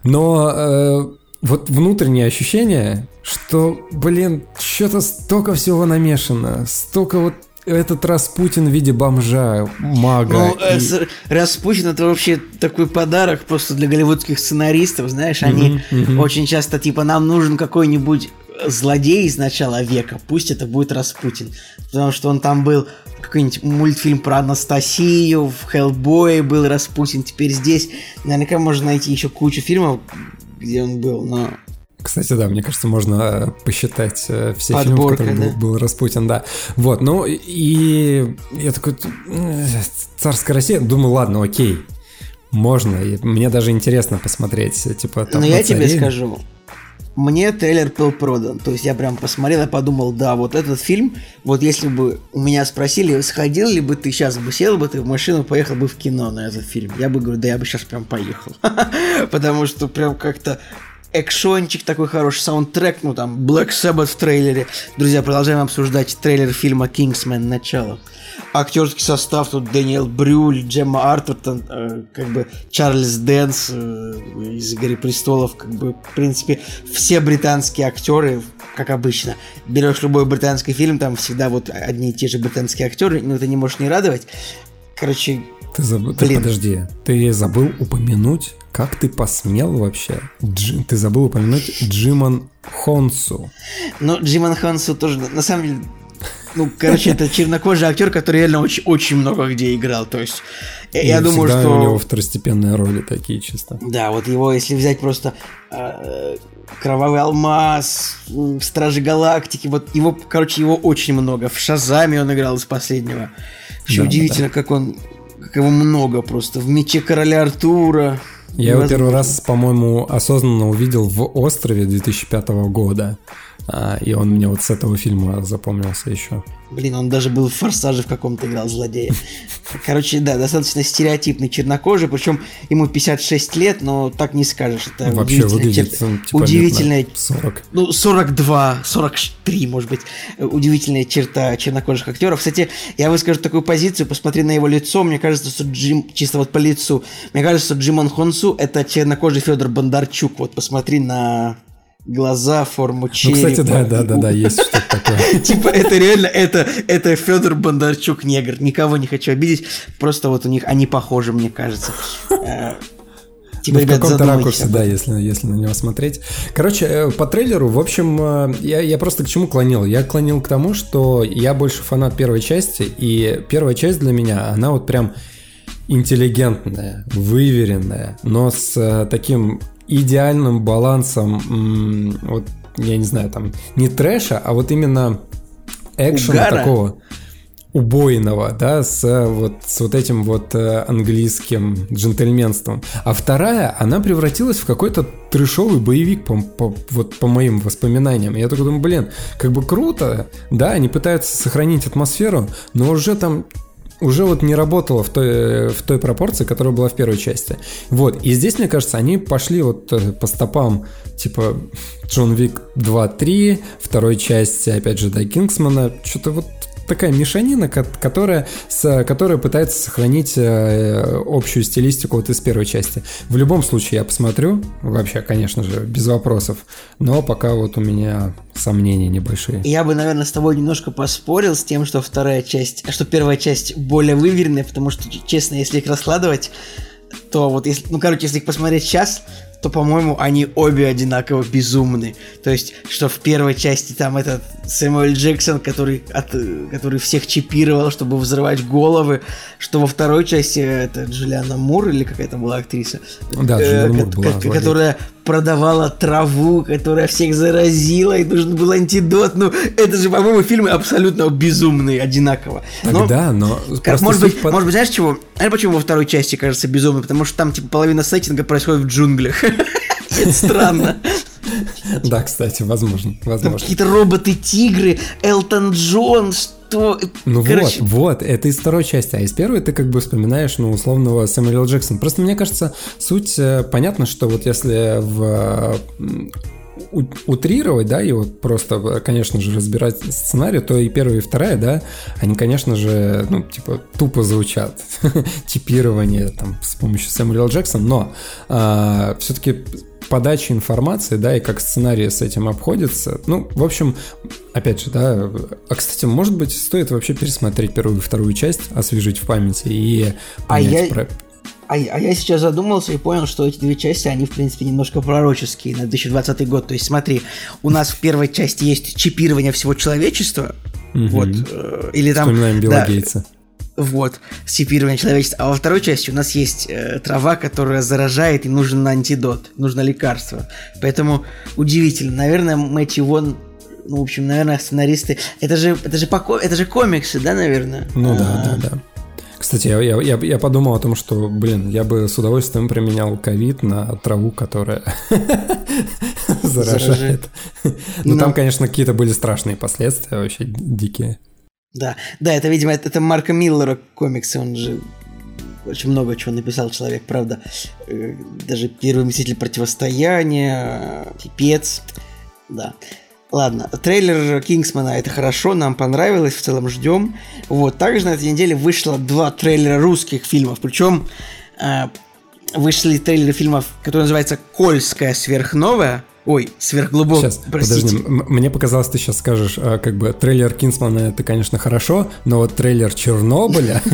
Но э, вот внутреннее ощущение, что, блин, что-то столько всего намешано, столько вот этот Распутин в виде бомжа, мага. Ну, и... Э, Распутин это вообще такой подарок просто для голливудских сценаристов, знаешь, они mm-hmm, mm-hmm. очень часто типа нам нужен какой-нибудь злодей из начала века, пусть это будет Распутин, потому что он там был какой-нибудь мультфильм про Анастасию, в Хеллбое был Распутин, теперь здесь наверняка можно найти еще кучу фильмов, где он был, но кстати, да, мне кажется, можно э, посчитать э, все Подборка, фильмы, в которых да? был, был Распутин, да. Вот, ну и я такой, царская Россия, думаю, ладно, окей, можно. И мне даже интересно посмотреть, типа, там, Но я тебе скажу, мне трейлер был продан. То есть я прям посмотрел и подумал, да, вот этот фильм, вот если бы у меня спросили, сходил ли бы ты сейчас бы сел бы ты в машину, поехал бы в кино на этот фильм, я бы говорю, да я бы сейчас прям поехал. Потому что прям как-то экшончик такой хороший, саундтрек, ну там Black Sabbath в трейлере. Друзья, продолжаем обсуждать трейлер фильма Kingsman начало. Актерский состав тут Дэниел Брюль, Джемма Артертон, э, как бы Чарльз Дэнс э, из «Игры престолов», как бы, в принципе, все британские актеры, как обычно. Берешь любой британский фильм, там всегда вот одни и те же британские актеры, но это не может не радовать. Короче, ты, забыл, ты подожди, ты забыл упомянуть, как ты посмел вообще? Джи, ты забыл упомянуть Джиман Хонсу. Ну, Джиман Хонсу тоже, на самом деле, ну, короче, это чернокожий актер, который реально очень, очень много где играл. То есть, и я думаю, что... у него второстепенные роли такие чисто. Да, вот его, если взять просто э, Кровавый Алмаз, Стражи Галактики, вот его, короче, его очень много. В Шазаме он играл из последнего. Еще да, удивительно, да. как он как его много просто. В мече короля Артура. Я его первый раз, по-моему, осознанно увидел в «Острове» 2005 года. А, и он мне вот с этого фильма запомнился еще. Блин, он даже был в «Форсаже» в каком-то играл злодея. Короче, да, достаточно стереотипный чернокожий, причем ему 56 лет, но так не скажешь. Это Вообще выглядит чер... типа, удивительная... 40. Ну, 42, 43, может быть. Удивительная черта чернокожих актеров. Кстати, я выскажу такую позицию, посмотри на его лицо, мне кажется, что Джим, чисто вот по лицу, мне кажется, что Джимон Хонсу это чернокожий Федор Бондарчук. Вот посмотри на глаза, форму черепа. Ну, кстати, да, да, да, да, есть что-то такое. Типа, это реально, это, это Федор Бондарчук негр. Никого не хочу обидеть, просто вот у них они похожи, мне кажется. Типа, ну, ребят, в каком-то ракурсе, да, если, если на него смотреть. Короче, э, по трейлеру, в общем, э, я, я просто к чему клонил? Я клонил к тому, что я больше фанат первой части, и первая часть для меня, она вот прям интеллигентная, выверенная, но с таким идеальным балансом, вот, я не знаю, там, не трэша, а вот именно экшена такого убойного, да, с вот, с вот этим вот э, английским джентльменством. А вторая, она превратилась в какой-то трешовый боевик, по, по, вот по моим воспоминаниям. Я такой думаю, блин, как бы круто, да, они пытаются сохранить атмосферу, но уже там уже вот не работало в той, в той пропорции, которая была в первой части. Вот, и здесь, мне кажется, они пошли вот э, по стопам, типа, Джон Вик 2-3, второй части, опять же, до Кингсмана, что-то вот такая мешанина, которая, с, которая пытается сохранить э, общую стилистику вот из первой части. В любом случае я посмотрю, вообще, конечно же, без вопросов, но пока вот у меня сомнения небольшие. Я бы, наверное, с тобой немножко поспорил с тем, что вторая часть, что первая часть более выверенная, потому что, честно, если их раскладывать, то вот если, ну, короче, если их посмотреть сейчас, то, по-моему, они обе одинаково безумны. То есть, что в первой части там этот Сэмюэль Джексон, который, от, который всех чипировал, чтобы взрывать головы, что во второй части это Джулиана Мур или какая-то была актриса, да, э, Мур была, которая продавала траву, которая всех заразила, и нужен был антидот. Ну, это же, по-моему, фильмы абсолютно безумные, одинаково. Но, да, но... Как, может, быть, под... может быть, знаешь чего? А почему во второй части кажется безумным? Потому что там, типа, половина сеттинга происходит в джунглях. Это странно. Да, кстати, возможно. возможно. Какие-то роботы-тигры, Элтон Джон, что... Ну Короче... вот, вот, это из второй части, а из первой ты как бы вспоминаешь, ну, условного Сэмюэля Джексона. Просто мне кажется, суть э, понятно, что вот если в утрировать, да, и вот просто, конечно же, разбирать сценарий, то и первая, и вторая, да, они, конечно же, ну, типа, тупо звучат. Типирование там с помощью Сэмюэля Джексона, но а, все-таки подачи информации, да, и как сценарий с этим обходится. Ну, в общем, опять же, да. А, кстати, может быть, стоит вообще пересмотреть первую и вторую часть, освежить в памяти и понять а я... про... А, а я сейчас задумался и понял, что эти две части, они, в принципе, немножко пророческие на 2020 год. То есть, смотри, у нас в первой части есть чипирование всего человечества, угу. вот, э, или там... Вспоминаем Билла да, Гейтса. Вот, чипирование человечества. А во второй части у нас есть э, трава, которая заражает, и нужен антидот, нужно лекарство. Поэтому удивительно. Наверное, Мэтью Вон ну, в общем, наверное, сценаристы. Это же, это же, по, это же комиксы, да, наверное? Ну да, да, да. Кстати, я, я, я подумал о том, что, блин, я бы с удовольствием применял ковид на траву, которая заражает. Ну, там, конечно, какие-то были страшные последствия, вообще дикие. Да, да, это, видимо, это, это Марка Миллера комиксы, он же очень много чего написал человек, правда. Э, даже первый мститель противостояния, пипец. Да. Ладно, трейлер Кингсмана это хорошо, нам понравилось, в целом ждем. Вот, также на этой неделе вышло два трейлера русских фильмов, причем э, вышли трейлеры фильмов, которые называются «Кольская сверхновая», Ой, сверхглубокая. Сейчас, простите. подожди, мне показалось, ты сейчас скажешь, а, как бы трейлер Кингсмана это, конечно, хорошо, но вот трейлер Чернобыля...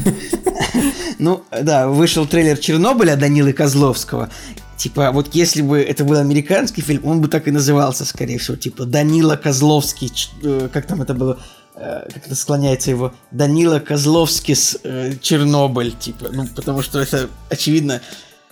Ну, да, вышел трейлер Чернобыля Данилы Козловского, Типа, вот если бы это был американский фильм, он бы так и назывался, скорее всего. Типа, Данила Козловский, э, как там это было, э, как это склоняется его, Данила Козловский с э, Чернобыль, типа, ну, потому что это, очевидно,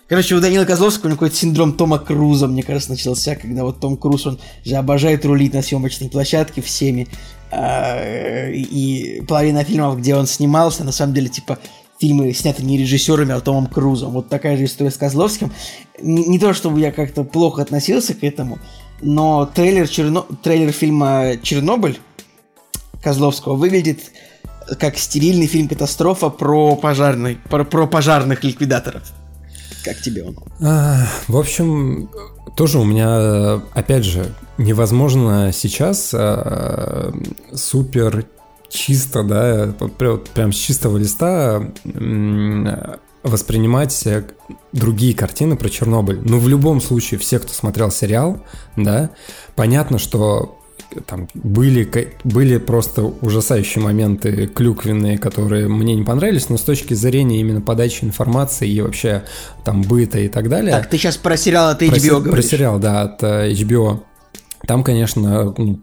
Короче, у Данила Козловского какой-то синдром Тома Круза, мне кажется, начался, когда вот Том Круз, он же обожает рулить на съемочной площадке всеми, а, и половина фильмов, где он снимался, на самом деле, типа, фильмы сняты не режиссерами, а Томом Крузом. Вот такая же история с Козловским. Не, не то, чтобы я как-то плохо относился к этому, но трейлер, Черно... трейлер фильма «Чернобыль» Козловского выглядит как стерильный фильм «Катастрофа» про, пожарный, про, про пожарных ликвидаторов. Как тебе он? А, в общем, тоже у меня, опять же, невозможно сейчас а, супер чисто, да, прям с чистого листа воспринимать другие картины про Чернобыль. Ну, в любом случае, все, кто смотрел сериал, да, понятно, что там были, были просто ужасающие моменты клюквенные, которые мне не понравились, но с точки зрения именно подачи информации и вообще там быта и так далее. Так, ты сейчас про сериал от HBO про, говоришь? Про сериал, да, от э, HBO. Там, конечно, ну,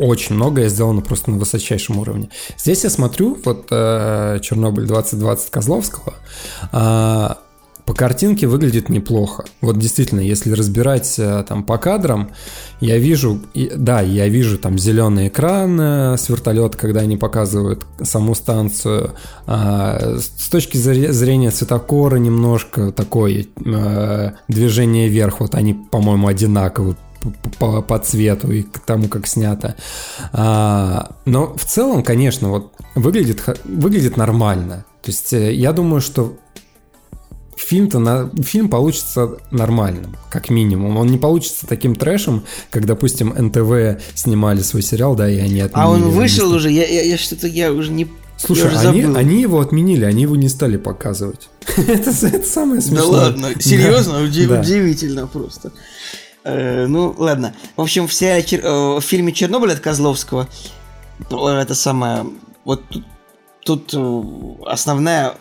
очень многое сделано просто на высочайшем уровне. Здесь я смотрю, вот э, Чернобыль 2020 Козловского, э, по картинке выглядит неплохо. Вот действительно, если разбирать э, там по кадрам, я вижу, и, да, я вижу там зеленый экран э, с вертолета, когда они показывают саму станцию. Э, с точки зрения цветокора немножко такое э, движение вверх, вот они, по-моему, одинаковые по, по цвету и к тому, как снято. А, но в целом, конечно, вот выглядит, выглядит нормально. То есть э, я думаю, что фильм-то на, фильм получится нормальным, как минимум. Он не получится таким трэшем, как, допустим, НТВ снимали свой сериал, да, и они отменили. А он вышел уже? Я, я, я что-то я уже не Слушай, они, они его отменили, они его не стали показывать. это, это самое смешное. Да ладно, серьезно? Удивительно просто. Э, ну, ладно. В общем, в, сериале, э, в фильме «Чернобыль» от Козловского это самое... Вот тут, тут э, основная,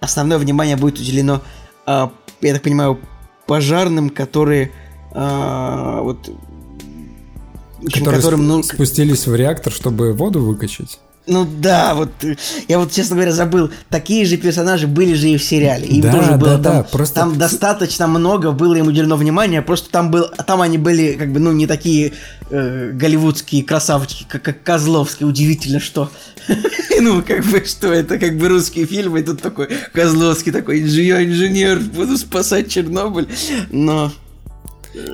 основное внимание будет уделено, э, я так понимаю, пожарным, которые э, вот... Которые которым, ну, спустились в реактор, чтобы воду выкачать. Ну да, вот я вот, честно говоря, забыл. Такие же персонажи были же и в сериале. Им да, тоже было да, там, да, просто... там достаточно много было им уделено внимания. Просто там был, там они были как бы ну не такие э, голливудские красавчики, как, как Козловский. Удивительно, что ну как бы что это как бы русские фильмы. И тут такой Козловский такой инженер, инженер, буду спасать Чернобыль. Но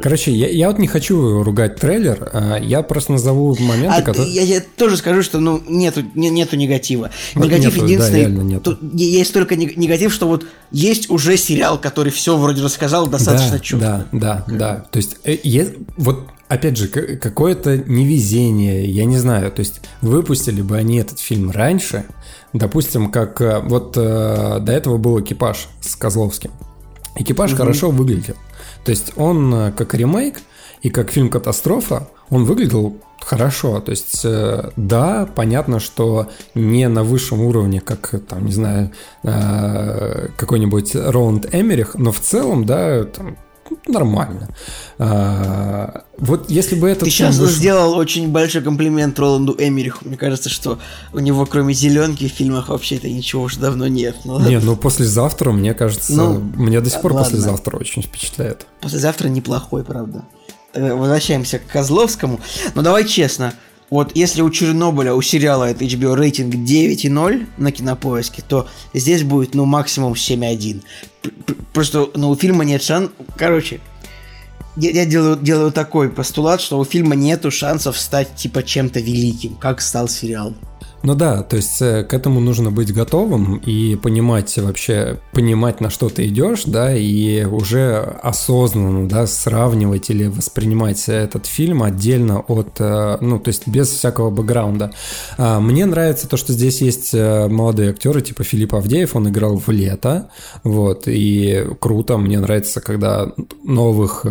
Короче, я, я вот не хочу ругать трейлер, а я просто назову моменты, а которые... Я, я тоже скажу, что ну нету, не, нету негатива. Негатив нету, единственный... Да, нету. Тут есть только негатив, что вот есть уже сериал, который все вроде рассказал достаточно да, четко. Да, да, да. То есть, э, е, вот опять же, какое-то невезение, я не знаю. То есть, выпустили бы они этот фильм раньше, допустим, как э, вот э, до этого был экипаж с Козловским. Экипаж угу. хорошо выглядел. То есть он э, как ремейк и как фильм «Катастрофа», он выглядел хорошо. То есть, э, да, понятно, что не на высшем уровне, как, там, не знаю, э, какой-нибудь Роланд Эмерих, но в целом, да, там, нормально. А, вот если бы это... Ты сейчас вышел... сделал очень большой комплимент Роланду Эмериху. Мне кажется, что у него кроме зеленки в фильмах вообще-то ничего уже давно нет. Ну, не, ну послезавтра, мне кажется, ну, мне до сих пор ладно. послезавтра очень впечатляет. Послезавтра неплохой, правда. Возвращаемся к Козловскому. Но давай честно, вот если у Чернобыля, у сериала это HBO рейтинг 9,0 на кинопоиске, то здесь будет, ну, максимум 7,1. Просто, ну, у фильма нет шан... Короче, я, я делаю, делаю такой постулат, что у фильма нету шансов стать типа чем-то великим, как стал сериал. Ну да, то есть э, к этому нужно быть готовым и понимать вообще, понимать, на что ты идешь, да, и уже осознанно, да, сравнивать или воспринимать этот фильм отдельно от, э, ну, то есть без всякого бэкграунда. А, мне нравится то, что здесь есть э, молодые актеры, типа Филипп Авдеев, он играл в «Лето», вот, и круто, мне нравится, когда новых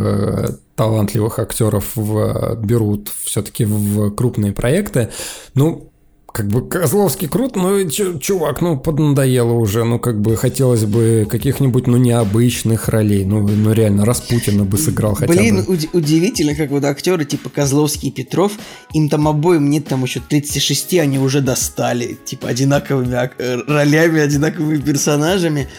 талантливых актеров в, берут все-таки в крупные проекты. Ну, как бы Козловский крут, но чувак, ну, поднадоело уже, ну, как бы хотелось бы каких-нибудь, ну, необычных ролей, ну, ну реально, Распутина бы сыграл хотя Блин, бы. Блин, удивительно, как вот актеры типа Козловский и Петров, им там обоим нет там еще 36, они уже достали, типа, одинаковыми ролями, одинаковыми персонажами,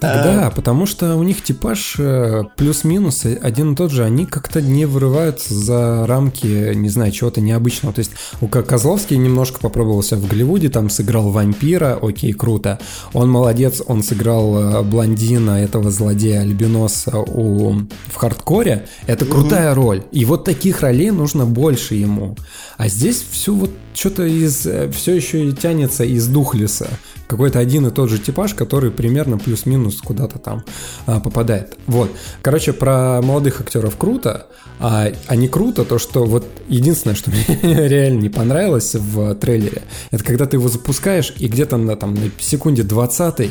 да, потому что у них типаж э, плюс-минус один и тот же, они как-то не вырываются за рамки, не знаю, чего-то необычного. То есть у Козловский немножко попробовался в Голливуде, там сыграл вампира, окей, круто. Он молодец, он сыграл э, блондина, этого злодея Альбиноса у... в хардкоре. Это крутая угу. роль. И вот таких ролей нужно больше ему. А здесь все вот что-то из... Э, все еще и тянется из Духлиса какой-то один и тот же типаж, который примерно плюс-минус куда-то там а, попадает. Вот. Короче, про молодых актеров круто, а, а не круто то, что вот единственное, что мне реально не понравилось в трейлере, это когда ты его запускаешь и где-то на, там, на секунде 20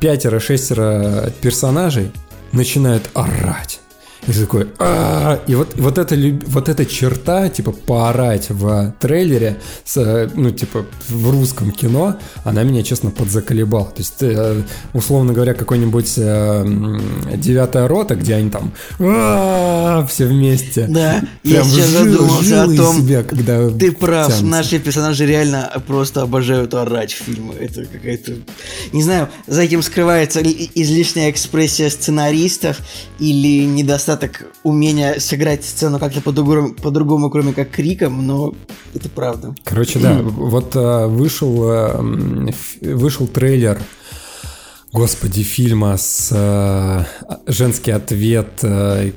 пятеро-шестеро персонажей начинают орать. И такой, а и вот, вот, эта, вот эта черта, типа, поорать в трейлере, с, ну, типа, в русском кино, она меня, честно, подзаколебала. То есть, э, условно говоря, какой-нибудь э, девятая рота, где они там все вместе. Да, я сейчас задумался о том, себя, когда ты прав, тянутся. наши персонажи реально просто обожают орать в фильмы. Это какая-то... Не знаю, за этим скрывается излишняя экспрессия сценаристов или недостаток недостаток умения сыграть сцену как-то по-другому, по-другому, кроме как криком, но это правда. Короче, да, вот э, вышел, э, вышел трейлер господи, фильма с э, женский ответ э,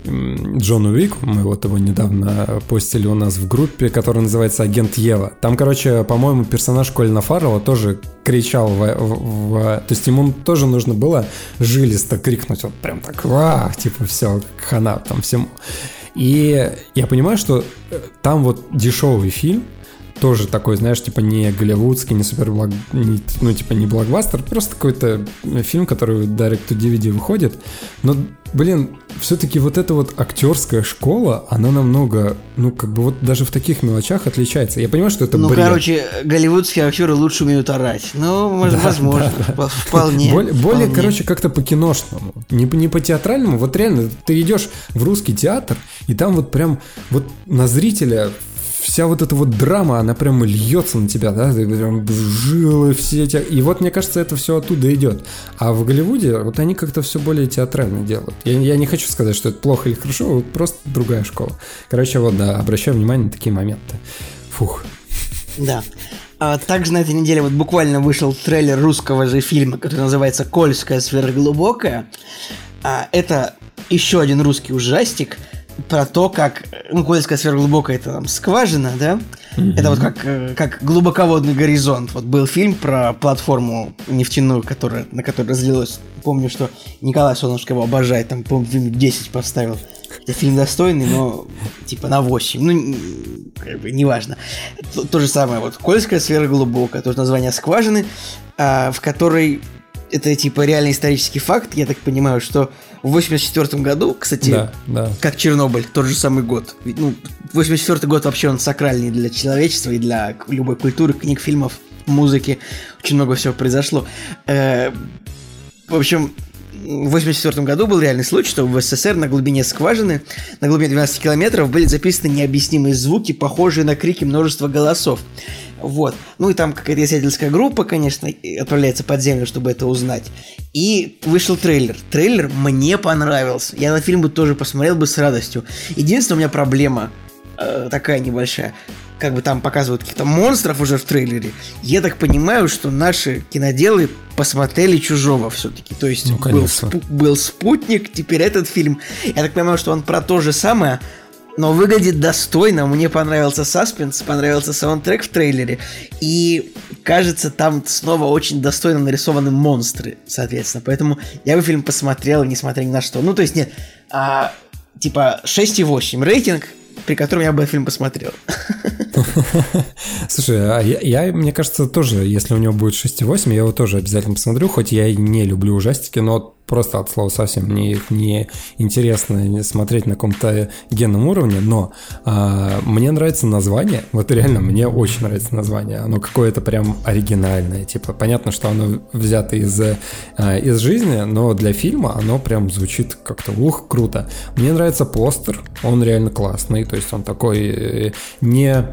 Джону Уик. Мы вот его недавно постили у нас в группе, которая называется Агент Ева. Там, короче, по-моему, персонаж Колина Фаррелла тоже кричал в, в, в... То есть ему тоже нужно было жилисто крикнуть, вот прям так, ва, типа все, хана там всему. И я понимаю, что э, там вот дешевый фильм, тоже такой, знаешь, типа не голливудский, не супер благ... не, ну, типа не блокбастер, просто какой-то фильм, который Direct to DVD выходит. Но, блин, все-таки вот эта вот актерская школа, она намного, ну, как бы вот даже в таких мелочах отличается. Я понимаю, что это Ну, бред. короче, голливудские актеры лучше умеют орать. Ну, да, возможно, да, да. вполне. Более, более короче, как-то по-киношному. Не, не по-театральному. Вот реально, ты идешь в русский театр, и там вот прям вот на зрителя вся вот эта вот драма, она прям льется на тебя, да, ты прям жилы все эти... И вот, мне кажется, это все оттуда идет. А в Голливуде вот они как-то все более театрально делают. Я, я не хочу сказать, что это плохо или хорошо, вот просто другая школа. Короче, вот, да, обращаю внимание на такие моменты. Фух. Да. А также на этой неделе вот буквально вышел трейлер русского же фильма, который называется «Кольская сверхглубокая». А, это еще один русский ужастик – про то, как, ну, Кольская сверхглубокая это там скважина, да? Mm-hmm. Это вот как, э, как глубоководный горизонт. Вот был фильм про платформу нефтяную, которая, на которой разлилось. Помню, что Николай Солнышко его обожает, там, помню, фильм 10 поставил. Это фильм достойный, но типа на 8. Ну, как бы, неважно. То, то же самое, вот Кольская сверхглубокая, тоже название скважины, а, в которой это типа реальный исторический факт. Я так понимаю, что в 84 году, кстати, да, да. как Чернобыль, тот же самый год. Ну, 84 год вообще он сакральный для человечества и для любой культуры, книг, фильмов, музыки. Очень много всего произошло. Э, в общем, в 1984 году был реальный случай, что в СССР на глубине скважины, на глубине 12 километров, были записаны необъяснимые звуки, похожие на крики множества голосов. Вот. Ну и там какая-то исследовательская группа, конечно, отправляется под землю, чтобы это узнать. И вышел трейлер. Трейлер мне понравился. Я на фильм бы тоже посмотрел бы с радостью. Единственная у меня проблема э, такая небольшая. как бы там показывают каких-то монстров уже в трейлере, я так понимаю, что наши киноделы посмотрели «Чужого» все-таки. То есть ну, был, спу- был «Спутник», теперь этот фильм. Я так понимаю, что он про то же самое, но выглядит достойно. Мне понравился саспенс, понравился саундтрек в трейлере. И кажется, там снова очень достойно нарисованы монстры, соответственно. Поэтому я бы фильм посмотрел, несмотря ни на что. Ну, то есть, нет, а, типа 6,8 рейтинг, при котором я бы фильм посмотрел. Слушай, а я, я, мне кажется, тоже, если у него будет 6,8, я его тоже обязательно посмотрю, хоть я и не люблю ужастики, но просто от слова совсем их не интересно смотреть на каком-то генном уровне, но а, мне нравится название, вот реально мне очень нравится название, оно какое-то прям оригинальное, типа понятно, что оно взято из, а, из жизни, но для фильма оно прям звучит как-то ух, круто. Мне нравится постер, он реально классный, то есть он такой э, не...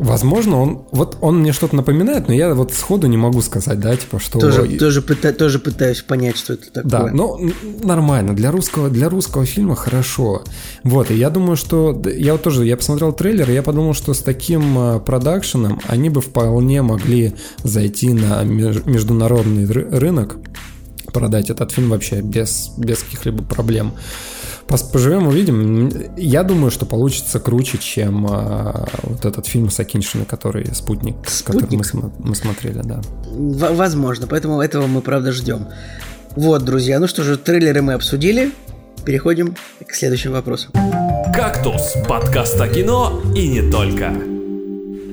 Возможно, он вот он мне что-то напоминает, но я вот сходу не могу сказать, да, типа что. Тоже, тоже, пыта, тоже пытаюсь понять, что это такое. Да, ну нормально для русского для русского фильма хорошо. Вот и я думаю, что я вот тоже я посмотрел трейлер, и я подумал, что с таким а, продакшеном они бы вполне могли зайти на международный рынок, продать этот фильм вообще без без каких-либо проблем. Поживем, увидим. Я думаю, что получится круче, чем а, вот этот фильм с Акиншиной, который «Спутник», «Спутник»? который мы, см- мы смотрели, да. В- возможно, поэтому этого мы, правда, ждем. Вот, друзья, ну что же, трейлеры мы обсудили. Переходим к следующему вопросу. «Кактус» – подкаст о кино и не только.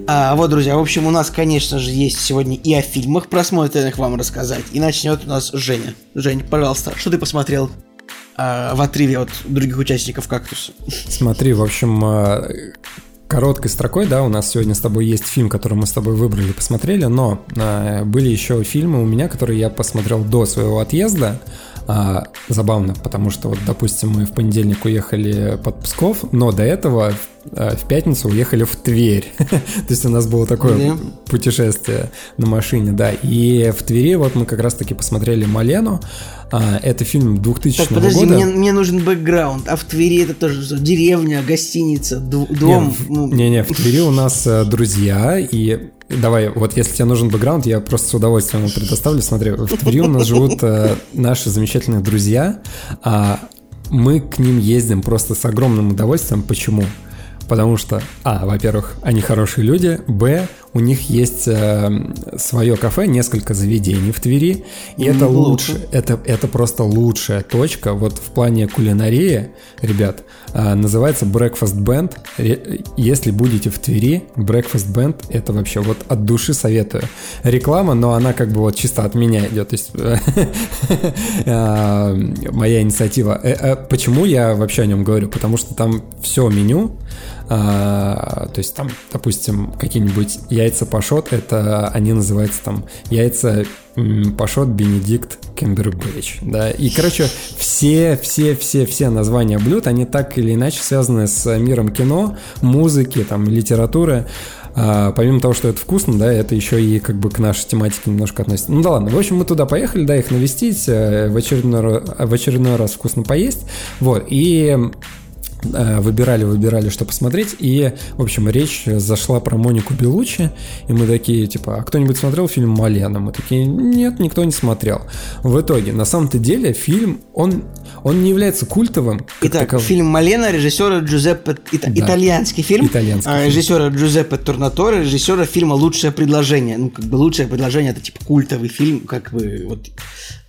А вот, друзья, в общем, у нас, конечно же, есть сегодня и о фильмах просмотренных вам рассказать. И начнет у нас Женя. Жень, пожалуйста, что ты посмотрел? Э, в отрыве от других участников «Кактуса». Смотри, в общем, э, короткой строкой, да, у нас сегодня с тобой есть фильм, который мы с тобой выбрали, посмотрели, но э, были еще фильмы у меня, которые я посмотрел до своего отъезда. А, забавно, потому что вот, допустим, мы в понедельник уехали под Псков, но до этого в пятницу уехали в Тверь. То есть у нас было такое yeah. путешествие на машине, да. И в Твери вот мы как раз-таки посмотрели «Малену». А, это фильм 2000 так, подожди, года. Мне, мне нужен бэкграунд. А в Твери это тоже деревня, гостиница, дом? Не-не, в Твери у нас э, друзья, и Давай, вот если тебе нужен бэкграунд, я просто с удовольствием ему предоставлю. Смотри, в Твери у нас живут э, наши замечательные друзья, а мы к ним ездим просто с огромным удовольствием. Почему? Потому что, а, во-первых, они хорошие люди, б, у них есть э, свое кафе, несколько заведений в Твери, и mm, это лучше, это, это просто лучшая точка, вот в плане кулинарии, ребят, э, называется Breakfast Band, если будете в Твери, Breakfast Band, это вообще вот от души советую. Реклама, но она как бы вот чисто от меня идет, то есть э, моя инициатива. Э, э, почему я вообще о нем говорю? Потому что там все меню, а, то есть там, допустим, какие-нибудь яйца пашот, это они называются там яйца пашот Бенедикт Кембербэтч, да, и, короче, все, все, все, все названия блюд, они так или иначе связаны с миром кино, музыки, там, литературы, а, помимо того, что это вкусно, да, это еще и как бы к нашей тематике немножко относится. Ну да ладно, в общем, мы туда поехали, да, их навестить, э, в очередной, в очередной раз вкусно поесть, вот, и выбирали, выбирали, что посмотреть, и, в общем, речь зашла про Монику Белучи, и мы такие, типа, а кто-нибудь смотрел фильм «Малена»? Мы такие, нет, никто не смотрел. В итоге, на самом-то деле, фильм, он, он не является культовым. Итак, таков... фильм «Малена» режиссера Джузеппе... Ит... Да. Итальянский фильм. Итальянский а, режиссера Джузеппе Торнаторе, режиссера фильма «Лучшее предложение». Ну, как бы «Лучшее предложение» — это, типа, культовый фильм, как бы, вот,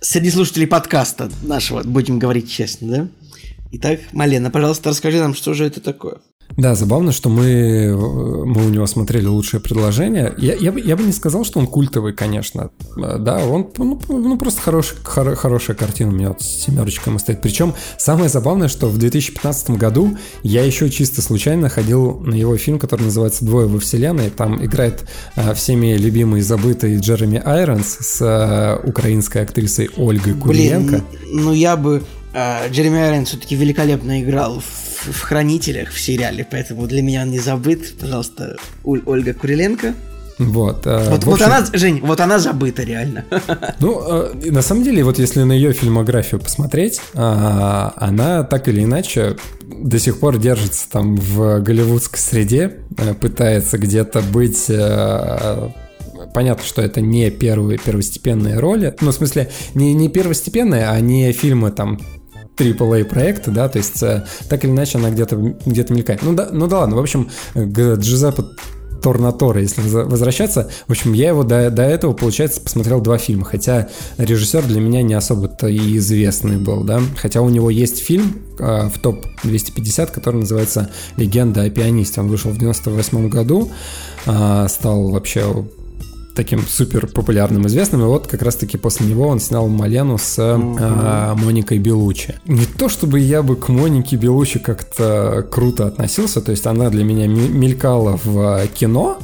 среди слушателей подкаста нашего, будем говорить честно, да? Итак, Малена, пожалуйста, расскажи нам, что же это такое. Да, забавно, что мы, мы у него смотрели лучшее предложение. Я, я, бы, я бы не сказал, что он культовый, конечно. Да, он ну, ну, просто хороший, хор, хорошая картина у меня вот с семерочкой стоит. Причем самое забавное, что в 2015 году я еще чисто случайно ходил на его фильм, который называется «Двое во вселенной». Там играет а, всеми любимый и забытый Джереми Айронс с а, украинской актрисой Ольгой Куриенко. Блин, ну я бы Джереми Айрон все-таки великолепно играл в, в «Хранителях» в сериале, поэтому для меня он не забыт. Пожалуйста, Уль, Ольга Куриленко. Вот, э, вот, вот она, Жень, вот она забыта реально. Ну, э, на самом деле, вот если на ее фильмографию посмотреть, а, она так или иначе до сих пор держится там в голливудской среде, э, пытается где-то быть понятно, что это не первые первостепенные роли. Ну, в смысле, не, не первостепенные, а не фильмы там AAA проекты, да, то есть так или иначе она где-то где мелькает. Ну да, ну да ладно, в общем, к Джузеппе Торнатора, если возвращаться. В общем, я его до, до этого, получается, посмотрел два фильма, хотя режиссер для меня не особо-то и известный был, да. Хотя у него есть фильм э, в топ-250, который называется «Легенда о пианисте». Он вышел в 98 году, э, стал вообще таким супер популярным, известным. И вот как раз-таки после него он снял Малену с э, Моникой Белучи. Не то чтобы я бы к Монике Белучи как-то круто относился, то есть она для меня мелькала в кино,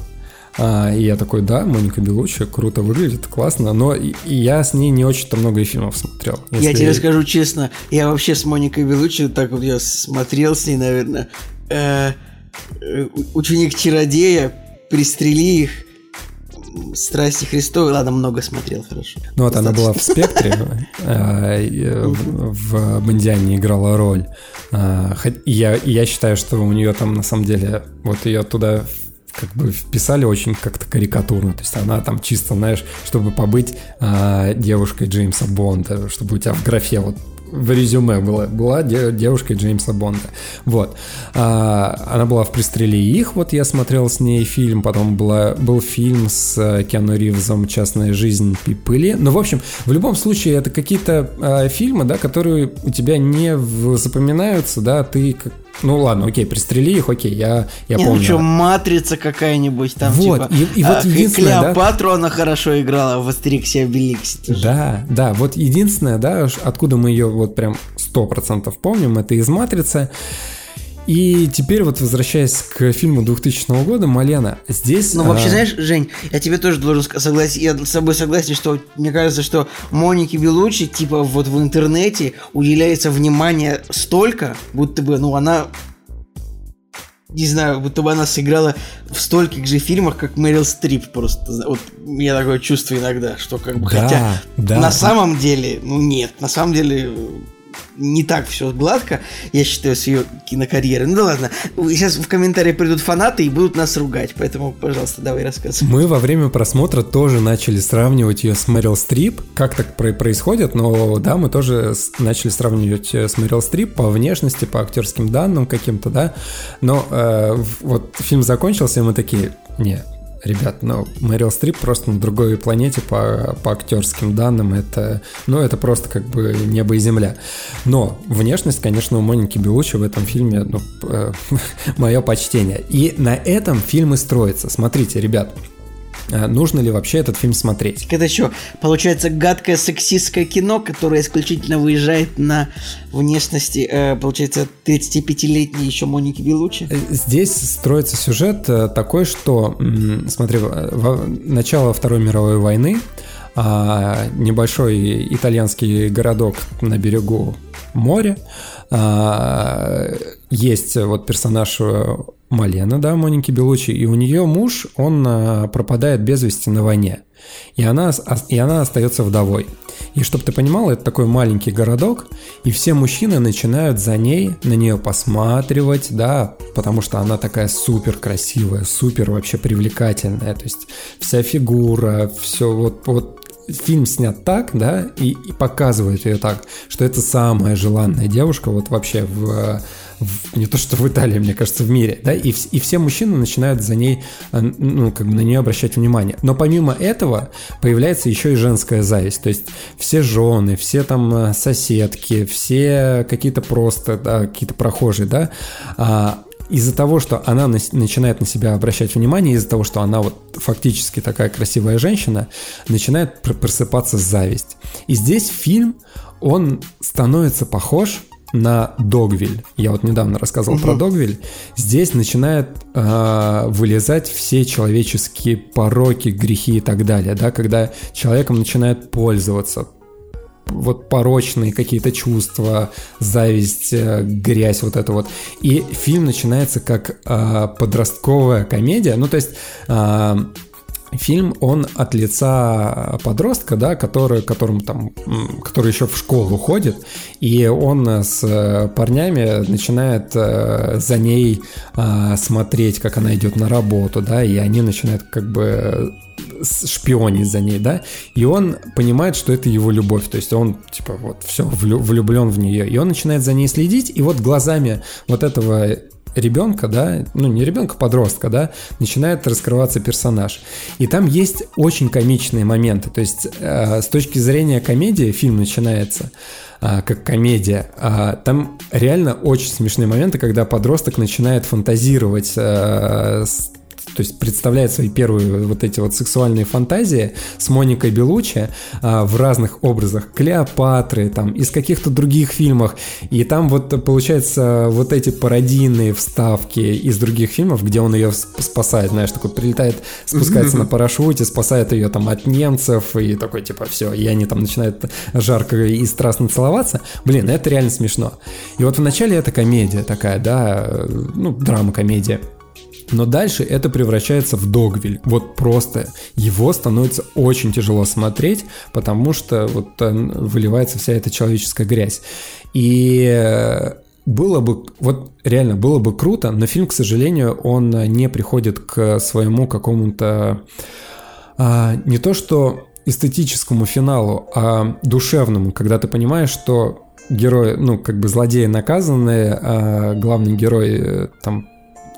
а, и я такой, да, Моника Белучи круто выглядит, классно, но и, и я с ней не очень-то много фильмов смотрел. Если... Я тебе скажу честно, я вообще с Моникой Белучи, так вот я смотрел с ней, наверное, э, э, ученик чародея, пристрели их, Страсти Христовой, ладно, много смотрел, хорошо. Ну вот она была в «Спектре», э, в «Бондиане» играла роль. А, я, считаю, что у нее там на самом деле, вот ее туда как бы вписали очень как-то карикатурно. То есть она там чисто, знаешь, чтобы побыть а, девушкой Джеймса Бонда, чтобы у тебя в графе вот в резюме была, была девушкой Джеймса Бонда. Вот. А, она была в «Пристрели их», вот я смотрел с ней фильм, потом была, был фильм с э, Киану Ривзом «Частная жизнь Пипыли». Ну, в общем, в любом случае, это какие-то а, фильмы, да, которые у тебя не запоминаются, да, ты как ну ладно, окей, пристрели их, окей, я, я не, ну помню. Ну что, матрица какая-нибудь там, вот, типа. И, и вот а, единственное, Клеопатру да? она хорошо играла в Астериксе Обеликсе. Да, да, вот единственное, да, откуда мы ее вот прям сто процентов помним, это из матрицы. И теперь вот возвращаясь к фильму 2000 года «Малена», здесь... Ну, вообще, а... знаешь, Жень, я тебе тоже должен согласиться, я с собой согласен, что мне кажется, что Монике Белучи, типа, вот в интернете уделяется внимание столько, будто бы, ну, она не знаю, будто бы она сыграла в стольких же фильмах, как Мэрил Стрип просто. Вот я такое чувство иногда, что как бы, да, хотя да. на самом деле, ну нет, на самом деле не так все гладко, я считаю, с ее кинокарьерой. Ну да ладно, сейчас в комментариях придут фанаты и будут нас ругать, поэтому, пожалуйста, давай рассказывай. Мы во время просмотра тоже начали сравнивать ее с Мэрил Стрип. Как так происходит? Но да, мы тоже начали сравнивать с Мэрил Стрип по внешности, по актерским данным каким-то, да. Но э, вот фильм закончился, и мы такие, нет, ребят, ну, Мэрил Стрип просто на другой планете по, по актерским данным, это, ну, это просто как бы небо и земля. Но внешность, конечно, у Моники Белучи в этом фильме, ну, мое почтение. И на этом фильм и строится. Смотрите, ребят, нужно ли вообще этот фильм смотреть. Это что, получается гадкое сексистское кино, которое исключительно выезжает на внешности, э, получается, 35-летней еще Моники Белучи? Э, здесь строится сюжет э, такой, что, смотри, начало Второй мировой войны а, небольшой итальянский городок на берегу моря, есть вот персонаж Малена, да, Моники Белучи, и у нее муж, он а, пропадает без вести на войне, и она, и она остается вдовой. И чтобы ты понимал, это такой маленький городок, и все мужчины начинают за ней, на нее посматривать, да, потому что она такая супер красивая, супер вообще привлекательная, то есть вся фигура, все вот, вот фильм снят так, да, и, и показывает ее так, что это самая желанная девушка вот вообще в, в не то что в Италии, мне кажется, в мире, да, и, и все мужчины начинают за ней, э, ну, как бы на нее обращать внимание. Но помимо этого появляется еще и женская зависть, то есть все жены, все там э, соседки, все какие-то просто, да, какие-то прохожие, да, а, из-за того, что она на, начинает на себя обращать внимание, из-за того, что она вот фактически такая красивая женщина, начинает просыпаться зависть. И здесь фильм, он становится похож на Догвиль. Я вот недавно рассказывал угу. про Догвиль. Здесь начинают э, вылезать все человеческие пороки, грехи и так далее, да, когда человеком начинает пользоваться, вот порочные какие-то чувства, зависть, э, грязь, вот это вот. И фильм начинается как э, подростковая комедия. Ну, то есть э, фильм, он от лица подростка, да, который, которым там, который еще в школу ходит, и он с парнями начинает э, за ней а, смотреть, как она идет на работу, да, и они начинают как бы шпионить за ней, да, и он понимает, что это его любовь, то есть он, типа, вот, все, влюблен в нее, и он начинает за ней следить, и вот глазами вот этого ребенка, да, ну не ребенка, подростка, да, начинает раскрываться персонаж. И там есть очень комичные моменты. То есть э, с точки зрения комедии фильм начинается э, как комедия. А там реально очень смешные моменты, когда подросток начинает фантазировать э, с то есть представляет свои первые вот эти вот сексуальные фантазии с Моникой Белучи а, в разных образах Клеопатры, там, из каких-то других фильмах, и там вот получается вот эти пародийные вставки из других фильмов, где он ее спасает, знаешь, такой прилетает, спускается на парашюте, спасает ее там от немцев, и такой типа все, и они там начинают жарко и страстно целоваться. Блин, это реально смешно. И вот вначале это комедия такая, да, ну, драма-комедия. Но дальше это превращается в догвиль. Вот просто его становится очень тяжело смотреть, потому что вот выливается вся эта человеческая грязь. И э, было бы, вот реально было бы круто, но фильм, к сожалению, он не приходит к своему какому-то а, не то что эстетическому финалу, а душевному, когда ты понимаешь, что герои, ну, как бы злодеи наказаны, а главный герой э, там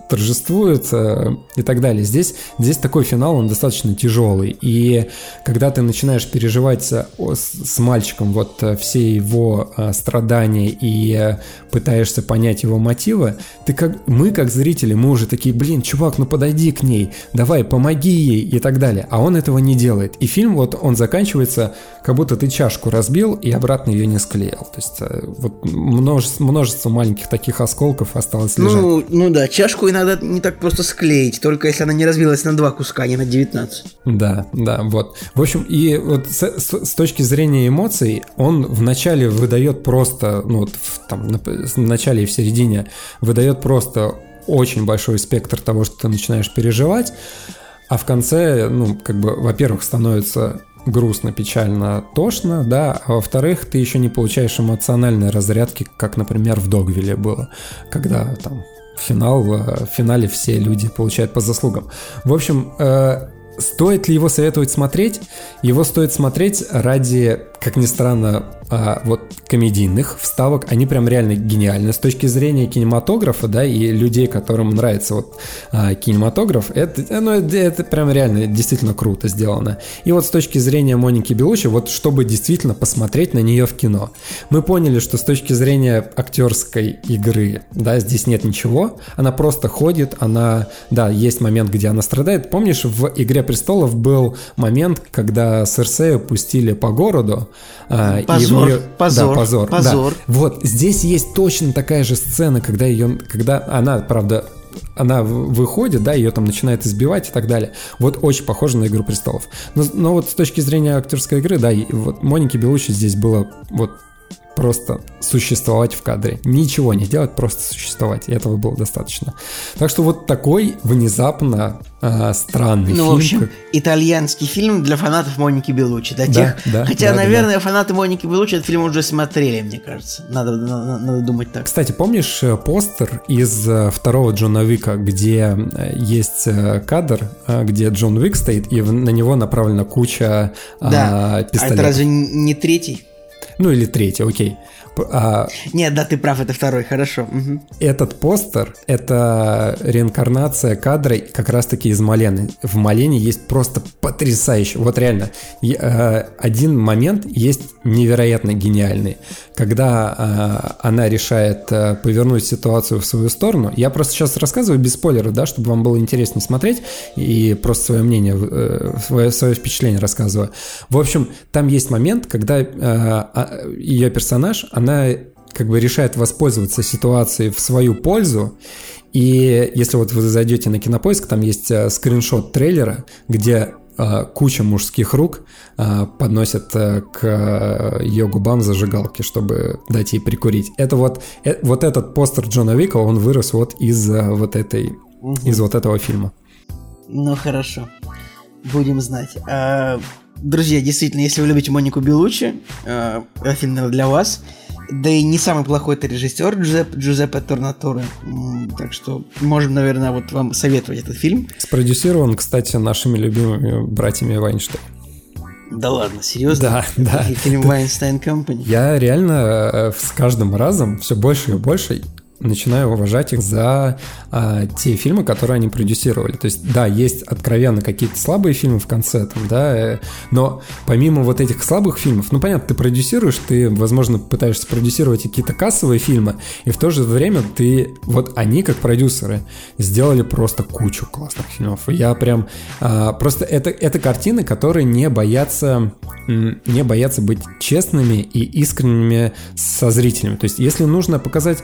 торжествует э, и так далее. Здесь, здесь такой финал, он достаточно тяжелый. И когда ты начинаешь переживать с, с мальчиком вот э, все его э, страдания и пытаешься понять его мотивы, ты как, мы как зрители, мы уже такие, блин, чувак, ну подойди к ней, давай, помоги ей и так далее. А он этого не делает. И фильм вот он заканчивается, как будто ты чашку разбил и обратно ее не склеил. То есть вот множество, множество маленьких таких осколков осталось лежать. Ну, ну да, чашку иногда не так просто склеить, только если она не разбилась на два куска, а не на 19. Да, да, вот. В общем, и вот с, с, с точки зрения эмоций, он вначале выдает просто, ну вот в, там, на, в начале и в середине выдает просто очень большой спектр того, что ты начинаешь переживать, а в конце, ну, как бы, во-первых, становится грустно, печально, тошно, да, а во-вторых, ты еще не получаешь эмоциональной разрядки, как, например, в Догвилле было, когда там финал, э, в финале все люди получают по заслугам. В общем, э, стоит ли его советовать смотреть? Его стоит смотреть ради, как ни странно, а, вот комедийных вставок, они прям реально гениальны. С точки зрения кинематографа, да, и людей, которым нравится вот а, кинематограф, это, ну, это, это прям реально действительно круто сделано. И вот с точки зрения Моники Белучи, вот чтобы действительно посмотреть на нее в кино. Мы поняли, что с точки зрения актерской игры, да, здесь нет ничего, она просто ходит, она, да, есть момент, где она страдает. Помнишь, в «Игре престолов» был момент, когда Серсею пустили по городу, а, и позор, нее... позор, да, позор, позор. Да. Вот здесь есть точно такая же сцена, когда ее, когда она, правда, она выходит, да, ее там начинает избивать и так далее. Вот очень похоже на «Игру престолов». Но, но вот с точки зрения актерской игры, да, вот Моники Белучи здесь было вот просто существовать в кадре. Ничего не делать, просто существовать. И этого было достаточно. Так что вот такой внезапно э, странный ну, фильм. в общем, итальянский фильм для фанатов Моники Белучи. Для да, тех... да, Хотя, да, наверное, да. фанаты Моники Белучи этот фильм уже смотрели, мне кажется. Надо, надо, надо думать так. Кстати, помнишь э, постер из э, второго Джона Вика, где э, есть кадр, где Джон Вик стоит, и на него направлена куча да. пистолетов? А это разве не третий? Ну или третий, окей. А, Нет, да, ты прав, это второй, хорошо. Угу. Этот постер — это реинкарнация кадра как раз-таки из Малены. В Малене есть просто потрясающе. Вот реально, э, один момент есть невероятно гениальный. Когда э, она решает э, повернуть ситуацию в свою сторону, я просто сейчас рассказываю без спойлеров, да, чтобы вам было интереснее смотреть, и просто свое мнение, свое, свое впечатление рассказываю. В общем, там есть момент, когда а, ее персонаж, она она как бы решает воспользоваться ситуацией в свою пользу. И если вот вы зайдете на кинопоиск, там есть э, скриншот трейлера, где э, куча мужских рук э, подносят к ее губам зажигалки, чтобы дать ей прикурить. Это вот, вот этот постер Джона Вика, он вырос вот из вот этой, угу. из вот этого фильма. Ну хорошо. Будем знать. А, друзья, действительно, если вы любите Монику Белучи, а, это фильм для вас. Да и не самый плохой это режиссер Джузеп, Джузеппе Торнаторе. Так что можем, наверное, вот вам советовать этот фильм. Спродюсирован, кстати, нашими любимыми братьями Вайнштейн. Да ладно, серьезно? Да, да. Фильм Weinstein Company. Я реально э, с каждым разом все больше и больше начинаю уважать их за а, те фильмы, которые они продюсировали. То есть, да, есть откровенно какие-то слабые фильмы в конце, там, да, э, но помимо вот этих слабых фильмов, ну, понятно, ты продюсируешь, ты, возможно, пытаешься продюсировать какие-то кассовые фильмы, и в то же время ты, вот они, как продюсеры, сделали просто кучу классных фильмов. Я прям, а, просто это, это картины, которые не боятся, не боятся быть честными и искренними со зрителями. То есть, если нужно показать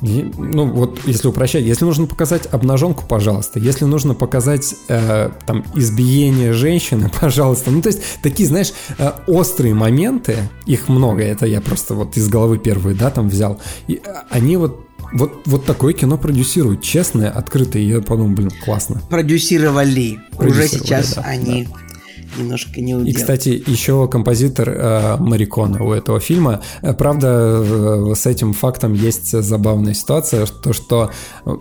ну вот, если упрощать, если нужно показать обнаженку, пожалуйста. Если нужно показать э, там избиение женщины, пожалуйста. Ну то есть такие, знаешь, э, острые моменты, их много. Это я просто вот из головы первые, да, там взял. И э, они вот вот, вот такое кино продюсируют, честное, открытое. Я подумал, блин, классно. Продюсировали. Уже сейчас да, они да немножко не удел. И, кстати, еще композитор э, Марикона у этого фильма. Э, правда, э, с этим фактом есть забавная ситуация, то, что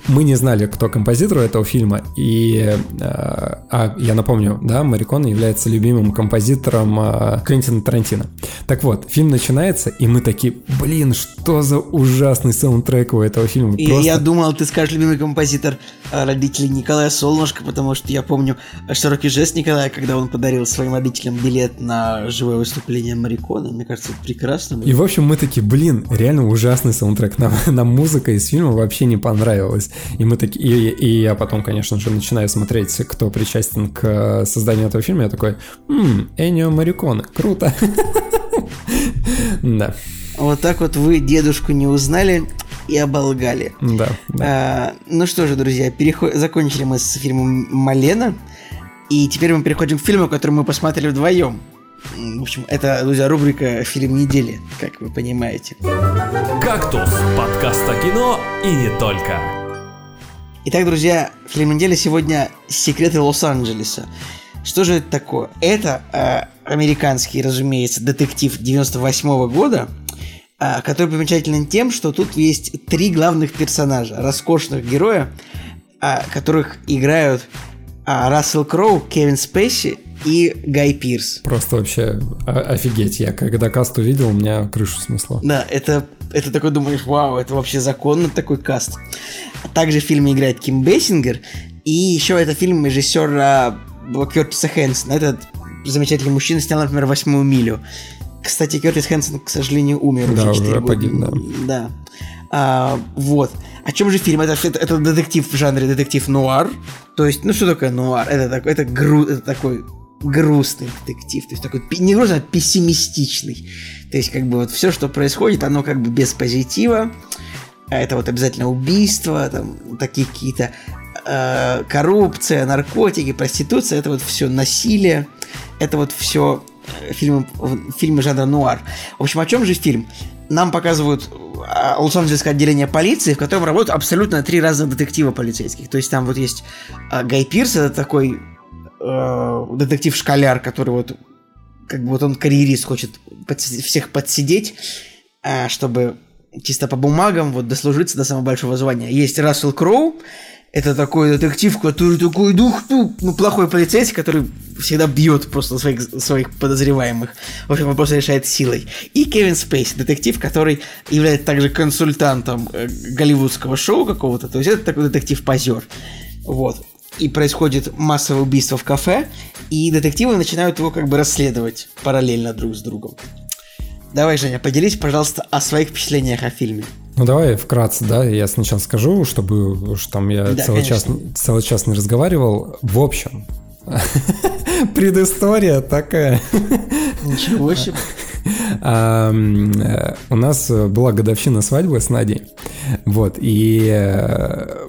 мы не знали, кто композитор у этого фильма, и, э, а я напомню, да, Марикона является любимым композитором э, Квентина Тарантино. Так вот, фильм начинается, и мы такие, блин, что за ужасный саундтрек у этого фильма. И Просто... я думал, ты скажешь любимый композитор э, родителей Николая Солнышко, потому что я помню широкий жест Николая, когда он подарил подарил своим родителям билет на живое выступление Марикона. Мне кажется, это прекрасно. Было. И, в общем, мы такие, блин, реально ужасный саундтрек. Нам, нам музыка из фильма вообще не понравилась. И мы такие, и, и я потом, конечно же, начинаю смотреть, кто причастен к созданию этого фильма. Я такой, ммм, Энио Мариконе, круто. Да. Вот так вот вы дедушку не узнали и оболгали. Да. да. А, ну что же, друзья, переход... закончили мы с фильмом Малена. И теперь мы переходим к фильму, который мы посмотрели вдвоем. В общем, это, друзья, рубрика «Фильм недели», как вы понимаете. «Кактус» – подкаст о кино и не только. Итак, друзья, фильм недели сегодня «Секреты Лос-Анджелеса». Что же это такое? Это э, американский, разумеется, детектив 98 -го года, э, который примечателен тем, что тут есть три главных персонажа, роскошных героя, э, которых играют а, Рассел Кроу, Кевин Спейси и Гай Пирс. Просто вообще офигеть. Я когда каст увидел, у меня крышу снесло. Да, это, это такой думаешь, вау, это вообще законно такой каст. Также в фильме играет Ким Бессингер. И еще это фильм режиссера Кертиса Хэнсона. Этот замечательный мужчина снял, например, «Восьмую милю». Кстати, Кертис Хэнсон, к сожалению, умер да, уже 4 уже года. Погиб, да. да. А, вот. О чем же фильм? Это, это, это детектив в жанре детектив нуар. То есть, ну что такое нуар? Это, такой, это, гру, это такой грустный детектив. То есть такой не грустный, а пессимистичный. То есть как бы вот все, что происходит, оно как бы без позитива. А это вот обязательно убийство, там такие какие-то э, коррупция, наркотики, проституция. Это вот все насилие. Это вот все э, фильмы, фильмы жанра нуар. В общем, о чем же фильм? Нам показывают Лос-Анджелесское отделение полиции, в котором работают абсолютно три разных детектива полицейских. То есть там вот есть э, Гай Пирс, это такой э, детектив-школяр, который вот как бы вот он карьерист, хочет под, всех подсидеть, э, чтобы чисто по бумагам вот дослужиться до самого большого звания. Есть Рассел Кроу, это такой детектив, который такой дух, ну, ну, плохой полицейский, который всегда бьет просто своих, своих подозреваемых. В общем, вопрос решает силой. И Кевин Спейс, детектив, который является также консультантом э, голливудского шоу какого-то. То есть это такой детектив-позер. Вот. И происходит массовое убийство в кафе, и детективы начинают его как бы расследовать параллельно друг с другом. Давай, Женя, поделись, пожалуйста, о своих впечатлениях о фильме. Ну давай вкратце, да, я сначала скажу, чтобы уж там я да, целый, час, целый час не разговаривал. В общем, предыстория такая. Ничего себе. А, у нас была годовщина свадьбы с Надей. Вот, и э,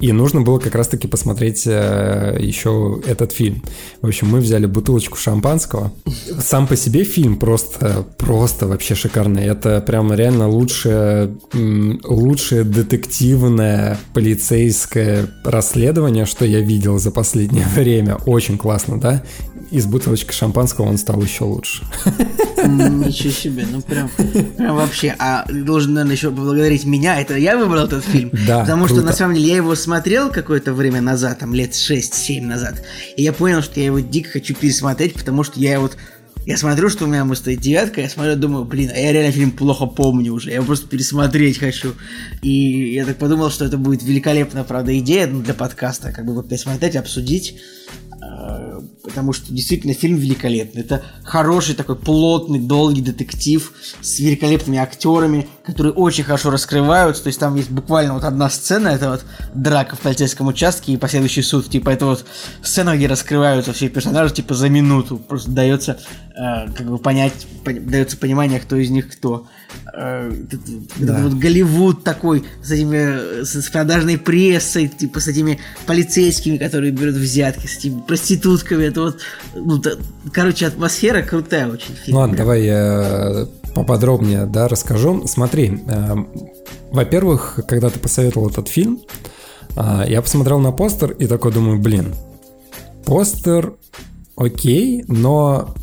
И нужно было как раз-таки посмотреть э, еще этот фильм. В общем, мы взяли бутылочку шампанского. Сам по себе фильм просто, просто вообще шикарный. Это прям реально лучшее, лучшее детективное полицейское расследование, что я видел за последнее время. Очень классно, да? Из бутылочки шампанского он стал еще лучше. Ничего себе, ну прям, прям вообще. А должен, наверное, еще поблагодарить меня. Это я выбрал этот фильм. Да, Потому круто. что, на самом деле, я его смотрел какое-то время назад, там лет 6-7 назад. И я понял, что я его дико хочу пересмотреть, потому что я вот я смотрю, что у меня стоит девятка, я смотрю, думаю, блин, а я реально фильм плохо помню уже, я его просто пересмотреть хочу. И я так подумал, что это будет великолепная, правда, идея ну, для подкаста, как бы вот пересмотреть, обсудить потому что действительно фильм великолепный. Это хороший такой плотный, долгий детектив с великолепными актерами, которые очень хорошо раскрываются. То есть там есть буквально вот одна сцена, это вот драка в полицейском участке и последующий суд. Типа это вот сцена, где раскрываются все персонажи, типа за минуту. Просто дается э, как бы понять, дается понимание, кто из них кто. Э, да. вот Голливуд такой с этими с продажной прессой, типа с этими полицейскими, которые берут взятки, с этими проститутками. Это вот, ну, та, короче, атмосфера крутая очень. Фильм, ладно, прям. давай я поподробнее, да, расскажу. Смотри, э, во-первых, когда ты посоветовал этот фильм, э, я посмотрел на постер и такой думаю, блин, постер окей, но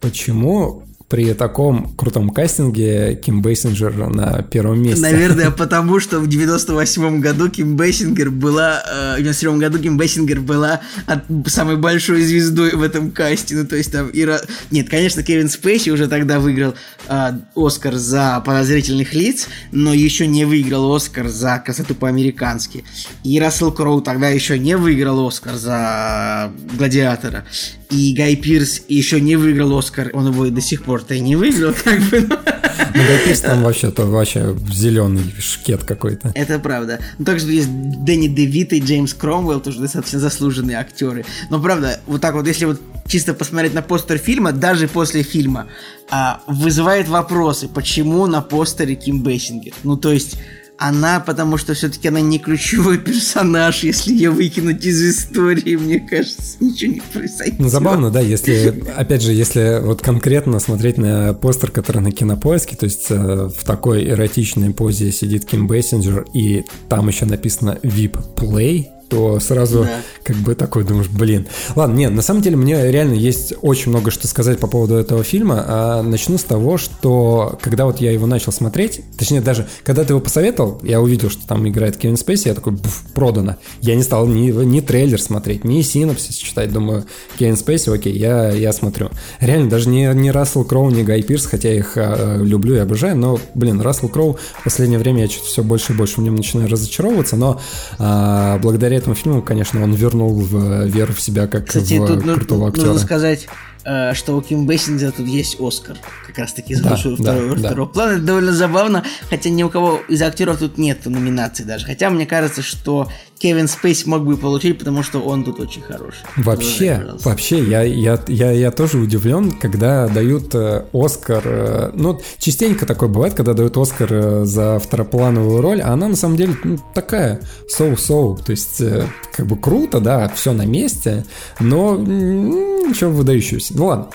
почему при таком крутом кастинге Ким Бейсинджер на первом месте. Наверное, потому что в 98 году Ким Бейсингер была, э, в 97 году Ким Бейсингер была от, самой большой звездой в этом касте. Ну, то есть там Ира... Нет, конечно, Кевин Спейси уже тогда выиграл э, Оскар за подозрительных лиц, но еще не выиграл Оскар за красоту по-американски. И Рассел Кроу тогда еще не выиграл Оскар за Гладиатора. И Гай Пирс еще не выиграл Оскар, он его и до сих пор-то и не выиграл, как бы. Ну, Гай Пирс там вообще-то вообще зеленый шкет какой-то. Это правда. Ну, также есть Дэнни Девит и Джеймс Кромвелл, тоже достаточно заслуженные актеры. Но правда, вот так вот, если вот чисто посмотреть на постер фильма, даже после фильма, а, вызывает вопросы, почему на постере Ким Бейсингер. Ну, то есть она, потому что все-таки она не ключевой персонаж, если ее выкинуть из истории, мне кажется, ничего не произойдет. Ну, забавно, да, если, опять же, если вот конкретно смотреть на постер, который на кинопоиске, то есть э, в такой эротичной позе сидит Ким Бейсинджер, и там еще написано VIP Play, то сразу да. как бы такой думаешь, блин. Ладно, нет, на самом деле мне реально есть очень много что сказать по поводу этого фильма. А начну с того, что когда вот я его начал смотреть, точнее даже когда ты его посоветовал, я увидел, что там играет Кевин Спейси, я такой, буф, продано. Я не стал ни, ни трейлер смотреть, ни синопсис читать, думаю, Кевин Спейси, окей, я, я смотрю. Реально, даже не, не Рассел Кроу, не Гай Пирс, хотя я их э, люблю и обожаю, но, блин, Рассел Кроу в последнее время я что-то все больше и больше в нем начинаю разочаровываться, но э, благодаря этому фильму, конечно, он вернул в веру в себя как Кстати, в тут крутого актера. Нужно сказать, Э, что у Ким Бейсингера тут есть Оскар, как раз таки за да, лучшего да, второго, да. второго плана. Это довольно забавно, хотя ни у кого из актеров тут нет номинаций даже. Хотя мне кажется, что Кевин Спейс мог бы получить, потому что он тут очень хороший. Вообще, Продолжай, вообще, я, я, я, я тоже удивлен, когда дают э, Оскар. Э, ну, частенько такое бывает, когда дают Оскар э, за второплановую роль, а она на самом деле ну, такая соу-соу. То есть, э, как бы круто, да, все на месте, но ничего выдающегося. Ну ладно.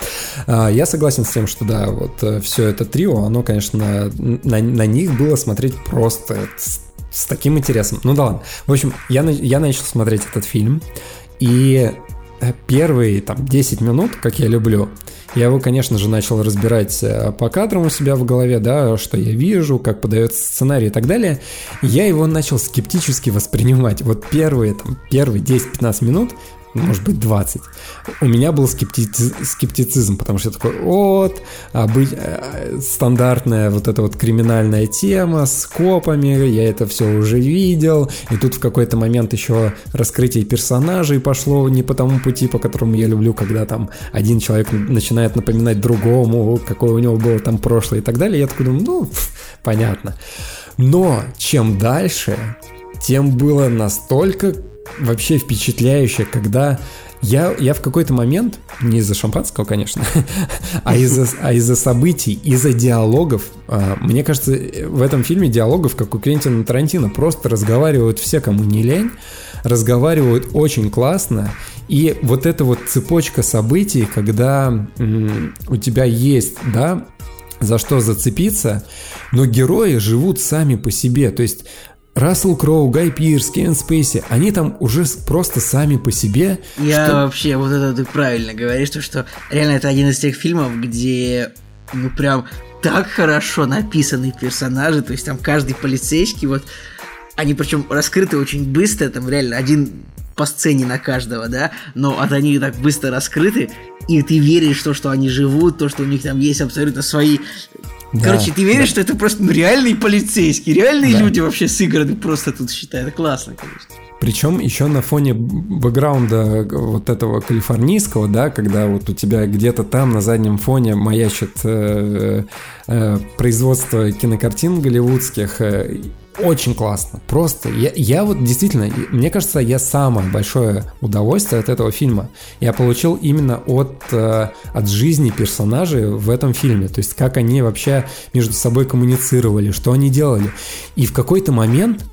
А, я согласен с тем, что да, вот э, все это трио, оно, конечно, на, на них было смотреть просто с, с таким интересом. Ну да ладно. В общем, я, я начал смотреть этот фильм, и э, первые там 10 минут, как я люблю, я его, конечно же, начал разбирать э, по кадрам у себя в голове, да, что я вижу, как подается сценарий и так далее. Я его начал скептически воспринимать. Вот первые, там, первые 10-15 минут может быть 20. У меня был скептициз, скептицизм, потому что я такой, вот, быть, э, стандартная вот эта вот криминальная тема с копами, я это все уже видел, и тут в какой-то момент еще раскрытие персонажей пошло не по тому пути, по которому я люблю, когда там один человек начинает напоминать другому, какое у него было там прошлое и так далее, я такой думаю, ну, понятно. Но чем дальше, тем было настолько вообще впечатляюще, когда я, я в какой-то момент, не из-за шампанского, конечно, а из-за а из событий, из-за диалогов, э, мне кажется, в этом фильме диалогов, как у Квентина Тарантино, просто разговаривают все, кому не лень, разговаривают очень классно, и вот эта вот цепочка событий, когда у тебя есть, да, за что зацепиться, но герои живут сами по себе, то есть Рассел Кроу, Гай Пирс, Кен Спейси, они там уже просто сами по себе. Я что... вообще, вот это ты правильно говоришь, то, что реально это один из тех фильмов, где ну прям так хорошо написанные персонажи, то есть там каждый полицейский, вот они причем раскрыты очень быстро, там реально один по сцене на каждого, да, но вот они так быстро раскрыты, и ты веришь в то, что они живут, то, что у них там есть абсолютно свои да, Короче, ты веришь, да. что это просто ну, реальные полицейские, реальные да. люди вообще сыграны просто тут считают. Это классно, конечно. Причем еще на фоне бэкграунда вот этого калифорнийского, да, когда вот у тебя где-то там на заднем фоне маячит э, э, производство кинокартин голливудских, э, очень классно. Просто я, я вот действительно, мне кажется, я самое большое удовольствие от этого фильма я получил именно от, э, от жизни персонажей в этом фильме. То есть как они вообще между собой коммуницировали, что они делали. И в какой-то момент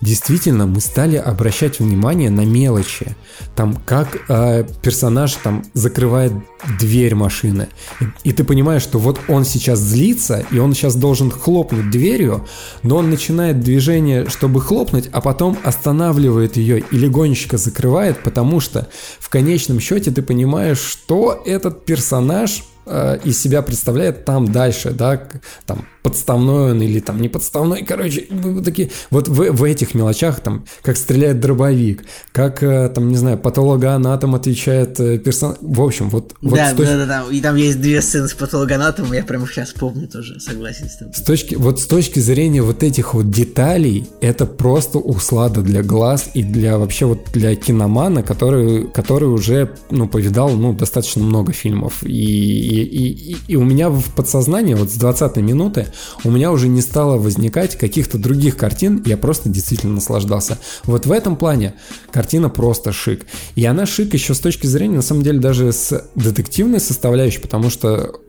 действительно мы стали обращать внимание на мелочи. Там как э, персонаж там закрывает дверь машины. И, и ты понимаешь, что вот он сейчас злится, и он сейчас должен хлопнуть дверью, но он начинает движение, чтобы хлопнуть, а потом останавливает ее и легонечко закрывает, потому что в конечном счете ты понимаешь, что этот персонаж э, из себя представляет там дальше, да, там подставной он или там не подставной, короче, такие, вот в, в этих мелочах, там, как стреляет дробовик, как, э, там, не знаю, патологоанатом отвечает э, персонаж, в общем, вот... вот да, точ... да, да, да, и там есть две сцены с патологоанатомом, я прямо сейчас помню тоже, согласен с тобой. С точки, вот с точки зрения вот этих вот деталей, это просто услада для глаз и для вообще вот для киномана, который, который уже, ну, повидал, ну, достаточно много фильмов, и, и, и, и у меня в подсознании вот с 20 минуты у меня уже не стало возникать каких-то других картин, я просто действительно наслаждался. Вот в этом плане картина просто шик. И она шик еще с точки зрения, на самом деле, даже с детективной составляющей, потому что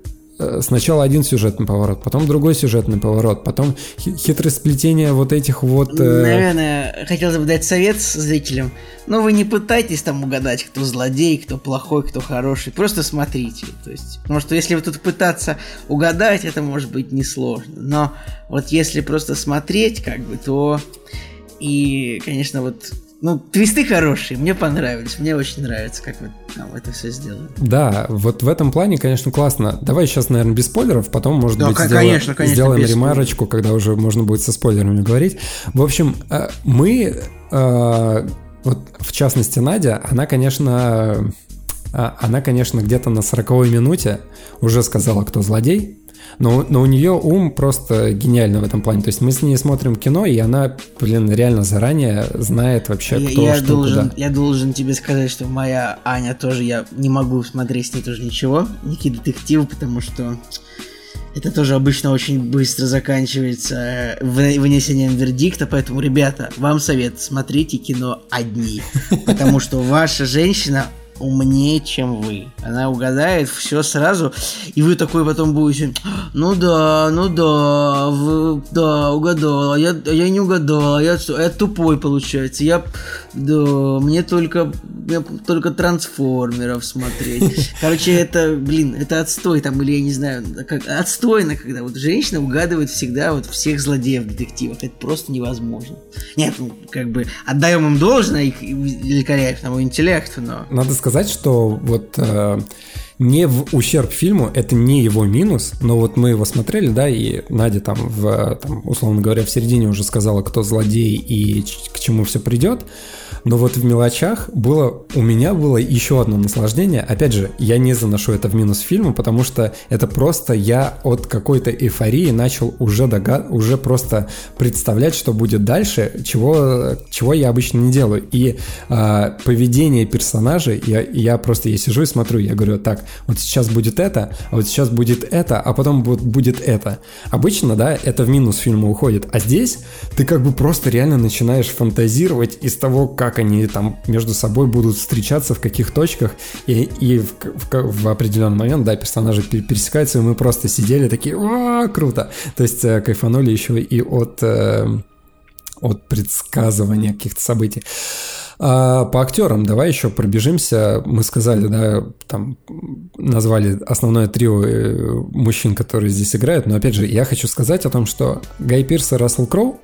сначала один сюжетный поворот, потом другой сюжетный поворот, потом хитрое сплетение вот этих вот... Э... Наверное, хотелось бы дать совет зрителям. Но вы не пытайтесь там угадать, кто злодей, кто плохой, кто хороший. Просто смотрите. То есть, потому что если вы тут пытаться угадать, это может быть несложно. Но вот если просто смотреть, как бы, то... И, конечно, вот ну, твисты хорошие, мне понравились, мне очень нравится, как вы там это все сделали. Да, вот в этом плане, конечно, классно. Давай сейчас, наверное, без спойлеров, потом, может да, быть, конечно, сделаем, конечно, сделаем ремарочку, спойлеров. когда уже можно будет со спойлерами говорить. В общем, э, мы, э, вот в частности Надя, она, конечно, э, она, конечно, где-то на 40 минуте уже сказала, кто злодей, но, но у нее ум просто гениальный в этом плане. То есть мы с ней смотрим кино, и она, блин, реально заранее знает вообще, кто я, что должен, куда. Я должен тебе сказать, что моя Аня тоже, я не могу смотреть с ней тоже ничего, никакие детективы, потому что это тоже обычно очень быстро заканчивается вынесением вердикта, поэтому, ребята, вам совет, смотрите кино одни, потому что ваша женщина умнее, чем вы. Она угадает все сразу, и вы такой потом будете, ну да, ну да, вы, да, угадал, а я, я не угадал, а я, я тупой получается, я, да, мне только, мне только трансформеров смотреть. Короче, это, блин, это отстой там, или я не знаю, как, отстойно, когда вот женщина угадывает всегда вот всех злодеев в детективах, это просто невозможно. Нет, ну, как бы, отдаем им должное, их великолепному интеллекту, но... Надо сказать, сказать, что вот э, не в ущерб фильму, это не его минус, но вот мы его смотрели, да, и Надя там, в, там условно говоря, в середине уже сказала, кто злодей и к чему все придет. Но вот в мелочах было, у меня было еще одно наслаждение. Опять же, я не заношу это в минус фильма, потому что это просто я от какой-то эйфории начал уже догад... уже просто представлять, что будет дальше, чего, чего я обычно не делаю. И э, поведение персонажей, я, я просто я сижу и смотрю, я говорю, так, вот сейчас будет это, а вот сейчас будет это, а потом будет, будет это. Обычно, да, это в минус фильма уходит. А здесь ты как бы просто реально начинаешь фантазировать из того, как они там между собой будут встречаться в каких точках, и, и в, в, в определенный момент, да, персонажи пересекаются, и мы просто сидели такие, о, круто! То есть э, кайфанули еще и от, э, от предсказывания каких-то событий. А по актерам давай еще пробежимся. Мы сказали, да, там назвали основное трио э, мужчин, которые здесь играют. Но опять же, я хочу сказать о том, что Гай Пирс и Рассел Кроу,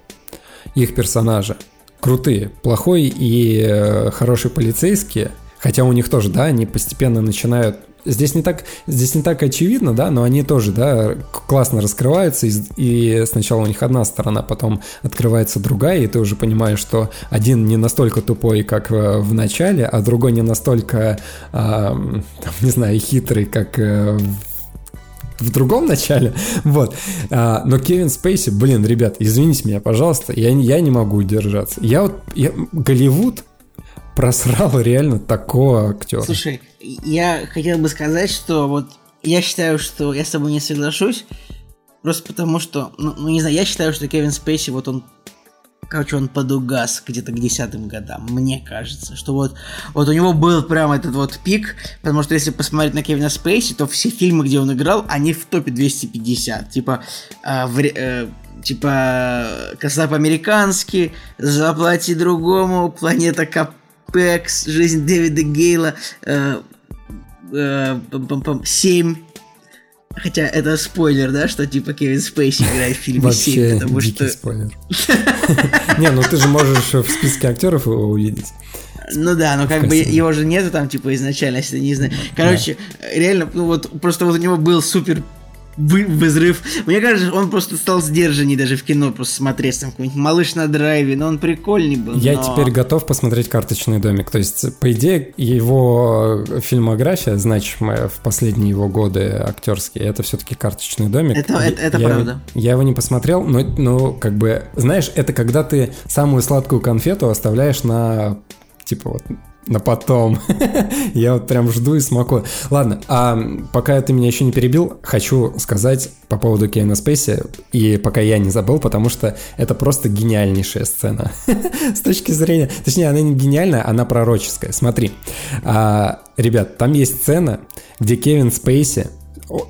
их персонажи, крутые. Плохой и э, хороший полицейские, хотя у них тоже, да, они постепенно начинают Здесь не так, здесь не так очевидно, да, но они тоже, да, классно раскрываются, и, и сначала у них одна сторона, потом открывается другая, и ты уже понимаешь, что один не настолько тупой, как в, в начале, а другой не настолько, э, не знаю, хитрый, как э, в другом начале, вот. А, но Кевин Спейси, блин, ребят, извините меня, пожалуйста, я, я не могу удержаться. Я вот, я, Голливуд просрал реально такого актера. Слушай, я хотел бы сказать, что вот я считаю, что я с тобой не соглашусь, просто потому что, ну, ну не знаю, я считаю, что Кевин Спейси, вот он короче, он подугас где-то к десятым годам, мне кажется, что вот, вот у него был прям этот вот пик, потому что если посмотреть на Кевина Спейси, то все фильмы, где он играл, они в топе 250, типа, э, в, э, типа, Коса по-американски, Заплати другому, Планета Капекс, Жизнь Дэвида Гейла, э, э, 7 Хотя это спойлер, да, что типа Кевин Спейси играет в фильме Вообще 7, потому что... спойлер. Не, ну ты же можешь в списке актеров его увидеть. Ну да, но как бы его же нету там, типа, изначально, если не знаю. Короче, реально, ну вот, просто вот у него был супер вы, взрыв. Мне кажется, он просто стал сдержанней даже в кино просто смотреть там какой-нибудь малыш на драйве, но он прикольный был. Я но... теперь готов посмотреть карточный домик. То есть, по идее, его фильмография, значимая в последние его годы актерские, это все-таки карточный домик. Это, это, это я, правда. Я его не посмотрел, но, но как бы, знаешь, это когда ты самую сладкую конфету оставляешь на типа вот на потом. я вот прям жду и смакую. Ладно, а пока ты меня еще не перебил, хочу сказать по поводу Кейна Спейси, и пока я не забыл, потому что это просто гениальнейшая сцена. С точки зрения... Точнее, она не гениальная, она пророческая. Смотри, а, ребят, там есть сцена, где Кевин Спейси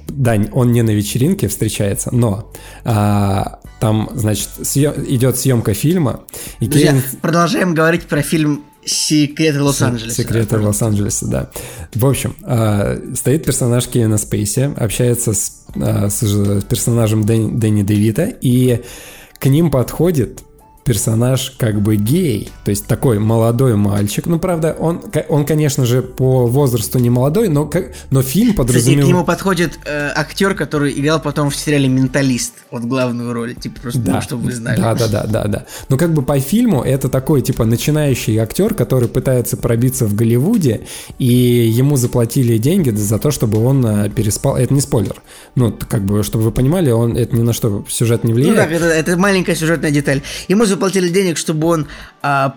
да, он не на вечеринке встречается, но а, там, значит, съем, идет съемка фильма. И Друзья, Кевин... продолжаем говорить про фильм Секреты Лос-Анджелеса. Секреты Лос-Анджелеса, да. В общем, э, стоит персонаж Кевина Спейси, общается с, э, с персонажем Дэн, Дэнни Девита, и к ним подходит персонаж как бы гей, то есть такой молодой мальчик. Ну, правда, он, он конечно же, по возрасту не молодой, но, но фильм подразумевает... Кстати, к нему подходит э, актер, который играл потом в сериале «Менталист», вот главную роль, типа просто, да. ну, чтобы вы знали. Да, да, да, да. Но как бы по фильму это такой, типа, начинающий актер, который пытается пробиться в Голливуде, и ему заплатили деньги за то, чтобы он э, переспал... Это не спойлер. Ну, как бы, чтобы вы понимали, он это ни на что сюжет не влияет. Ну да, это, это маленькая сюжетная деталь. Ему заплатили денег, чтобы он а,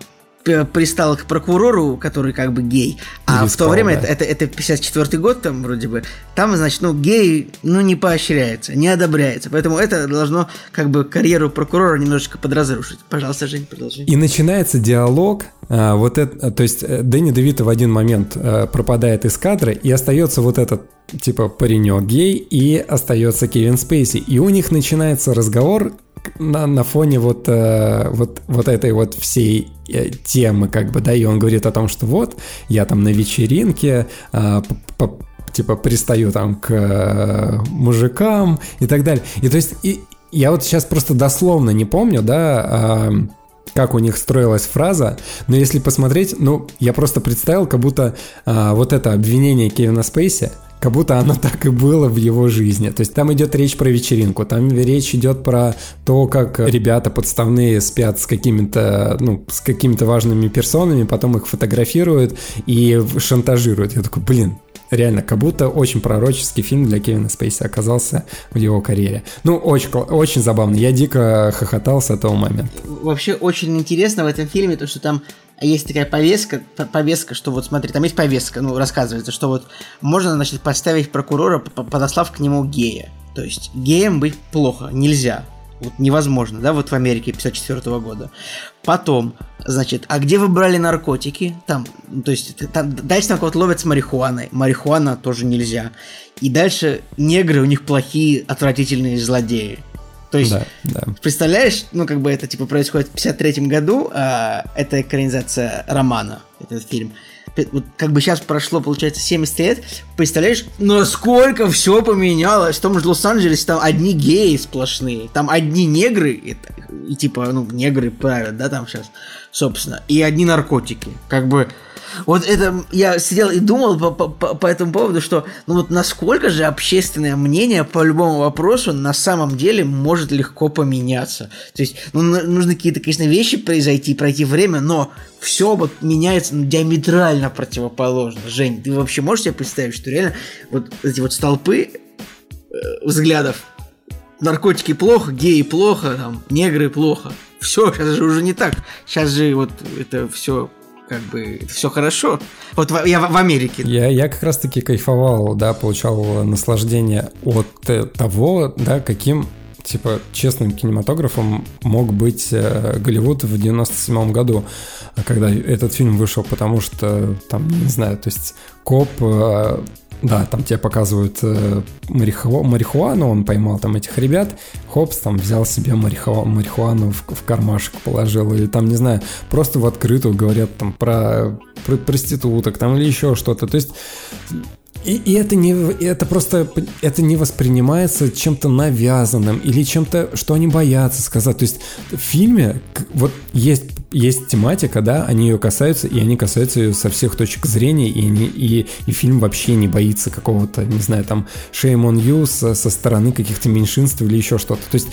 пристал к прокурору, который как бы гей. А Перестал, в то время, да. это, это, это 54 год там вроде бы, там, значит, ну, гей, ну, не поощряется, не одобряется. Поэтому это должно как бы карьеру прокурора немножечко подразрушить. Пожалуйста, Жень, продолжи. И начинается диалог, а, вот это, то есть э, Дэнни Девита в один момент а, пропадает из кадра, и остается вот этот типа паренек гей, и остается Кевин Спейси. И у них начинается разговор, на, на фоне вот, э, вот, вот этой вот всей э, темы, как бы, да, и он говорит о том, что вот, я там на вечеринке, э, типа, пристаю там к э, мужикам и так далее. И то есть, и, я вот сейчас просто дословно не помню, да, э, как у них строилась фраза, но если посмотреть, ну, я просто представил, как будто э, вот это обвинение Кевина Спейси, как будто оно так и было в его жизни. То есть там идет речь про вечеринку, там речь идет про то, как ребята подставные спят с какими-то, ну, с какими-то важными персонами, потом их фотографируют и шантажируют. Я такой, блин, реально, как будто очень пророческий фильм для Кевина Спейси оказался в его карьере. Ну, очень, очень забавно. Я дико хохотал с этого момента. Вообще очень интересно в этом фильме то, что там есть такая повестка, повестка, что вот смотри, там есть повестка, ну, рассказывается, что вот можно, значит, поставить прокурора, подослав к нему гея. То есть геем быть плохо, нельзя. Вот невозможно, да, вот в Америке 54 -го года. Потом, значит, а где вы брали наркотики? Там, ну, то есть, там, дальше там кого-то ловят с марихуаной. Марихуана тоже нельзя. И дальше негры, у них плохие, отвратительные злодеи. То есть, Да, да. представляешь, ну, как бы это, типа, происходит в 53 году, а это экранизация романа, этот фильм. Вот как бы сейчас прошло, получается, 70 лет, представляешь, насколько все поменялось. В том же Лос-Анджелесе там одни геи сплошные, там одни негры, и, и типа, ну, негры правят, да, там сейчас, собственно, и одни наркотики. Как бы, вот это, я сидел и думал по, по- по- этому поводу, что, ну вот насколько же общественное мнение по любому вопросу на самом деле может легко поменяться. То есть, ну, нужно какие-то, конечно, вещи произойти, пройти время, но все вот меняется ну, диаметрально противоположно. Жень, ты вообще можешь себе представить, что реально вот эти вот столпы э, взглядов наркотики плохо, геи плохо, там, негры плохо. Все, сейчас же уже не так. Сейчас же вот это все как бы все хорошо. Вот в- я в, в Америке. Я, я как раз-таки кайфовал, да, получал наслаждение от э, того, да, каким типа честным кинематографом мог быть э, Голливуд в 97 году, а когда этот фильм вышел, потому что там, не знаю, то есть коп, э, да, там тебе показывают э, мариху- марихуану, он поймал там этих ребят, Хопс там взял себе мариху- марихуану в, в кармашек положил, или там, не знаю, просто в открытую говорят там про, про проституток там или еще что-то, то есть и, и это не, это просто, это не воспринимается чем-то навязанным или чем-то, что они боятся сказать. То есть в фильме вот есть, есть тематика, да, они ее касаются, и они касаются ее со всех точек зрения, и, они, и, и фильм вообще не боится какого-то, не знаю, там, shame on you со, со стороны каких-то меньшинств или еще что-то. То есть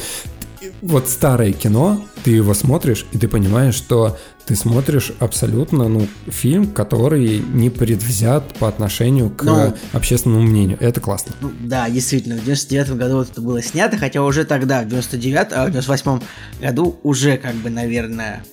вот старое кино, ты его смотришь, и ты понимаешь, что ты смотришь абсолютно, ну, фильм, который не предвзят по отношению к Ну. общественному мнению. Это классно. Ну, да, действительно, в 99 году вот это было снято, хотя уже тогда, в 99 а в 98 году уже, как бы, наверное,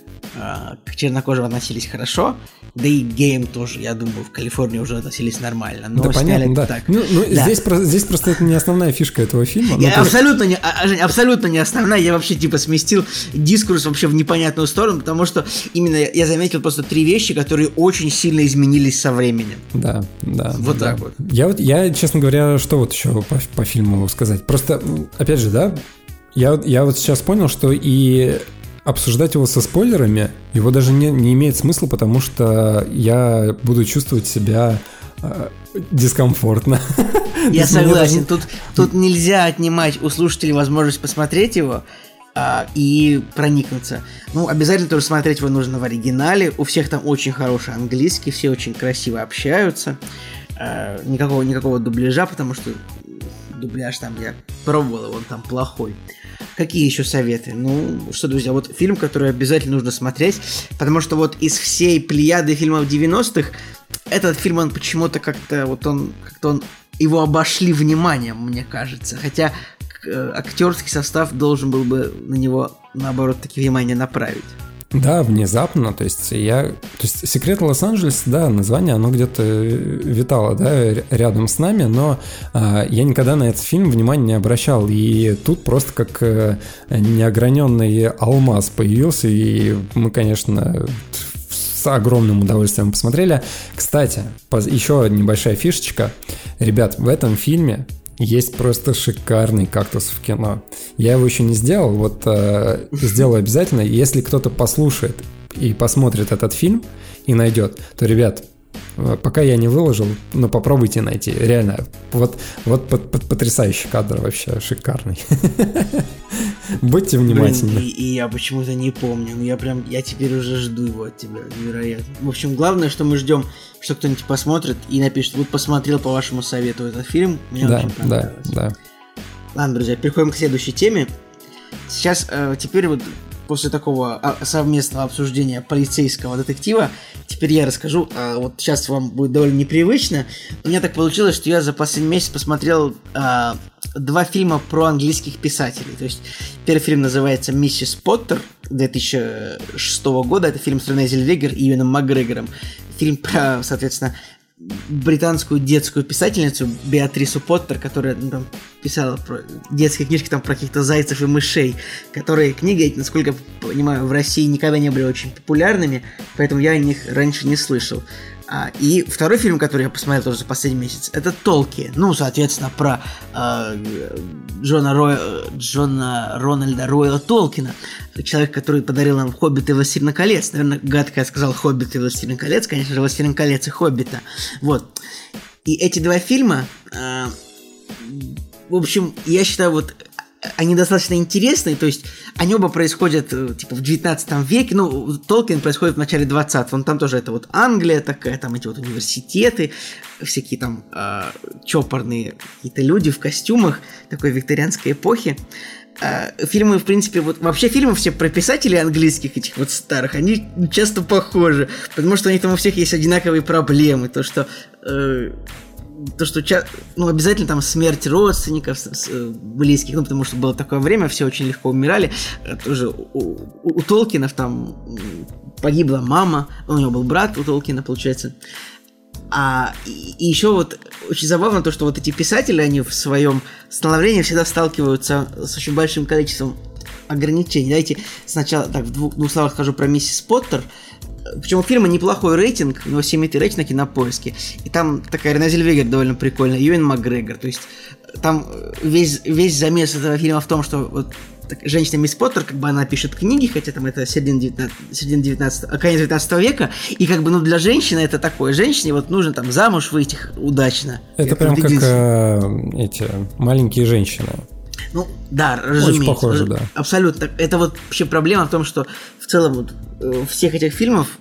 к чернокожим относились хорошо, да и к геям тоже, я думаю, в Калифорнии уже относились нормально. Но да, сняли понятно, да. так. Ну, ну, Да. Здесь, здесь просто это не основная фишка этого фильма. Ну, Я то есть- абсолютно не, а, Жень, абсолютно не основная, я вообще типа сместил дискурс вообще в непонятную сторону, потому что именно я заметил просто три вещи, которые очень сильно изменились со временем. Да, да. Вот да. так вот. Я вот, я, честно говоря, что вот еще по, по фильму сказать? Просто, опять же, да, я, я вот сейчас понял, что и обсуждать его со спойлерами, его даже не, не имеет смысла, потому что я буду чувствовать себя э, дискомфортно. Я согласен, даже- тут, тут нельзя отнимать у слушателей возможность посмотреть его а, и проникнуться. Ну, обязательно тоже смотреть его нужно в оригинале. У всех там очень хороший английский, все очень красиво общаются. А, никакого, никакого дубляжа, потому что дубляж там я пробовал, он там плохой. Какие еще советы? Ну, что, друзья, вот фильм, который обязательно нужно смотреть, потому что вот из всей плеяды фильмов 90-х, этот фильм, он почему-то как-то, вот он, как-то он, его обошли вниманием, мне кажется. Хотя э, актерский состав должен был бы на него, наоборот, таки внимание направить. Да, внезапно, то есть я... То есть «Секрет Лос-Анджелес», да, название, оно где-то э, витало, да, рядом с нами, но а, я никогда на этот фильм внимания не обращал, и тут просто как э, неограненный алмаз появился, и мы, конечно, с огромным удовольствием посмотрели. Кстати, еще небольшая фишечка. Ребят, в этом фильме есть просто шикарный кактус в кино. Я его еще не сделал, вот э, сделаю обязательно. Если кто-то послушает и посмотрит этот фильм и найдет, то, ребят, пока я не выложил, но попробуйте найти. Реально, вот, вот под- под- потрясающий кадр вообще, шикарный. Будьте Блин, внимательны. и, и я почему-то не помню. Ну, я прям, я теперь уже жду его от тебя, невероятно. В общем, главное, что мы ждем, что кто-нибудь посмотрит и напишет, вот посмотрел по вашему совету этот фильм, мне Да, очень да, да. Ладно, друзья, переходим к следующей теме. Сейчас, э, теперь вот после такого а, совместного обсуждения полицейского детектива, теперь я расскажу, а, вот сейчас вам будет довольно непривычно. У меня так получилось, что я за последний месяц посмотрел а, два фильма про английских писателей. То есть первый фильм называется «Миссис Поттер» 2006 года. Это фильм с Рене Зельвегер и Юэном Макгрегором. Фильм про, соответственно, британскую детскую писательницу Беатрису Поттер, которая ну, там, писала про детские книжки там про каких-то зайцев и мышей, которые книги, эти, насколько понимаю, в России никогда не были очень популярными, поэтому я о них раньше не слышал. А, и второй фильм, который я посмотрел тоже за последний месяц, это Толки. Ну, соответственно, про э, Джона, Роя, Джона Рональда Ройла Толкина. Человек, который подарил нам «Хоббит» и «Властелин колец». Наверное, гадко я сказал «Хоббит» и «Властелин колец». Конечно же, «Властелин колец» и «Хоббита». Вот. И эти два фильма... Э, в общем, я считаю, вот они достаточно интересные, то есть они оба происходят э, типа в 19 веке, ну, Толкин происходит в начале 20 он там тоже это вот Англия такая, там эти вот университеты, всякие там э, чопорные какие-то люди в костюмах такой викторианской эпохи. Э, фильмы, в принципе, вот вообще фильмы все про писателей английских этих вот старых, они часто похожи, потому что у них там у всех есть одинаковые проблемы, то что э, то, что ча- ну, обязательно там смерть родственников, с- с- близких, ну, потому что было такое время, все очень легко умирали. Э, Тоже у, у, у Толкинов там погибла мама, у него был брат у Толкина, получается. А и, и еще вот очень забавно то, что вот эти писатели, они в своем становлении всегда сталкиваются с очень большим количеством ограничений. Давайте сначала так в двух, двух словах скажу про миссис Поттер. Причем у фильма неплохой рейтинг, у него 7,3 рейтинг на кинопоиске. И там такая Рене Зельвегер довольно прикольная, Юэн Макгрегор. То есть там весь, весь замес этого фильма в том, что вот так, женщина Мисс Поттер, как бы она пишет книги, хотя там это середина 19, середина 19 а конец 19 века, и как бы, ну, для женщины это такое, женщине вот нужно там замуж выйти удачно. Это прям как э, эти маленькие женщины. Ну, да, разумеется. Очень похоже, да. Абсолютно. Это вот вообще проблема в том, что в целом вот э, всех этих фильмов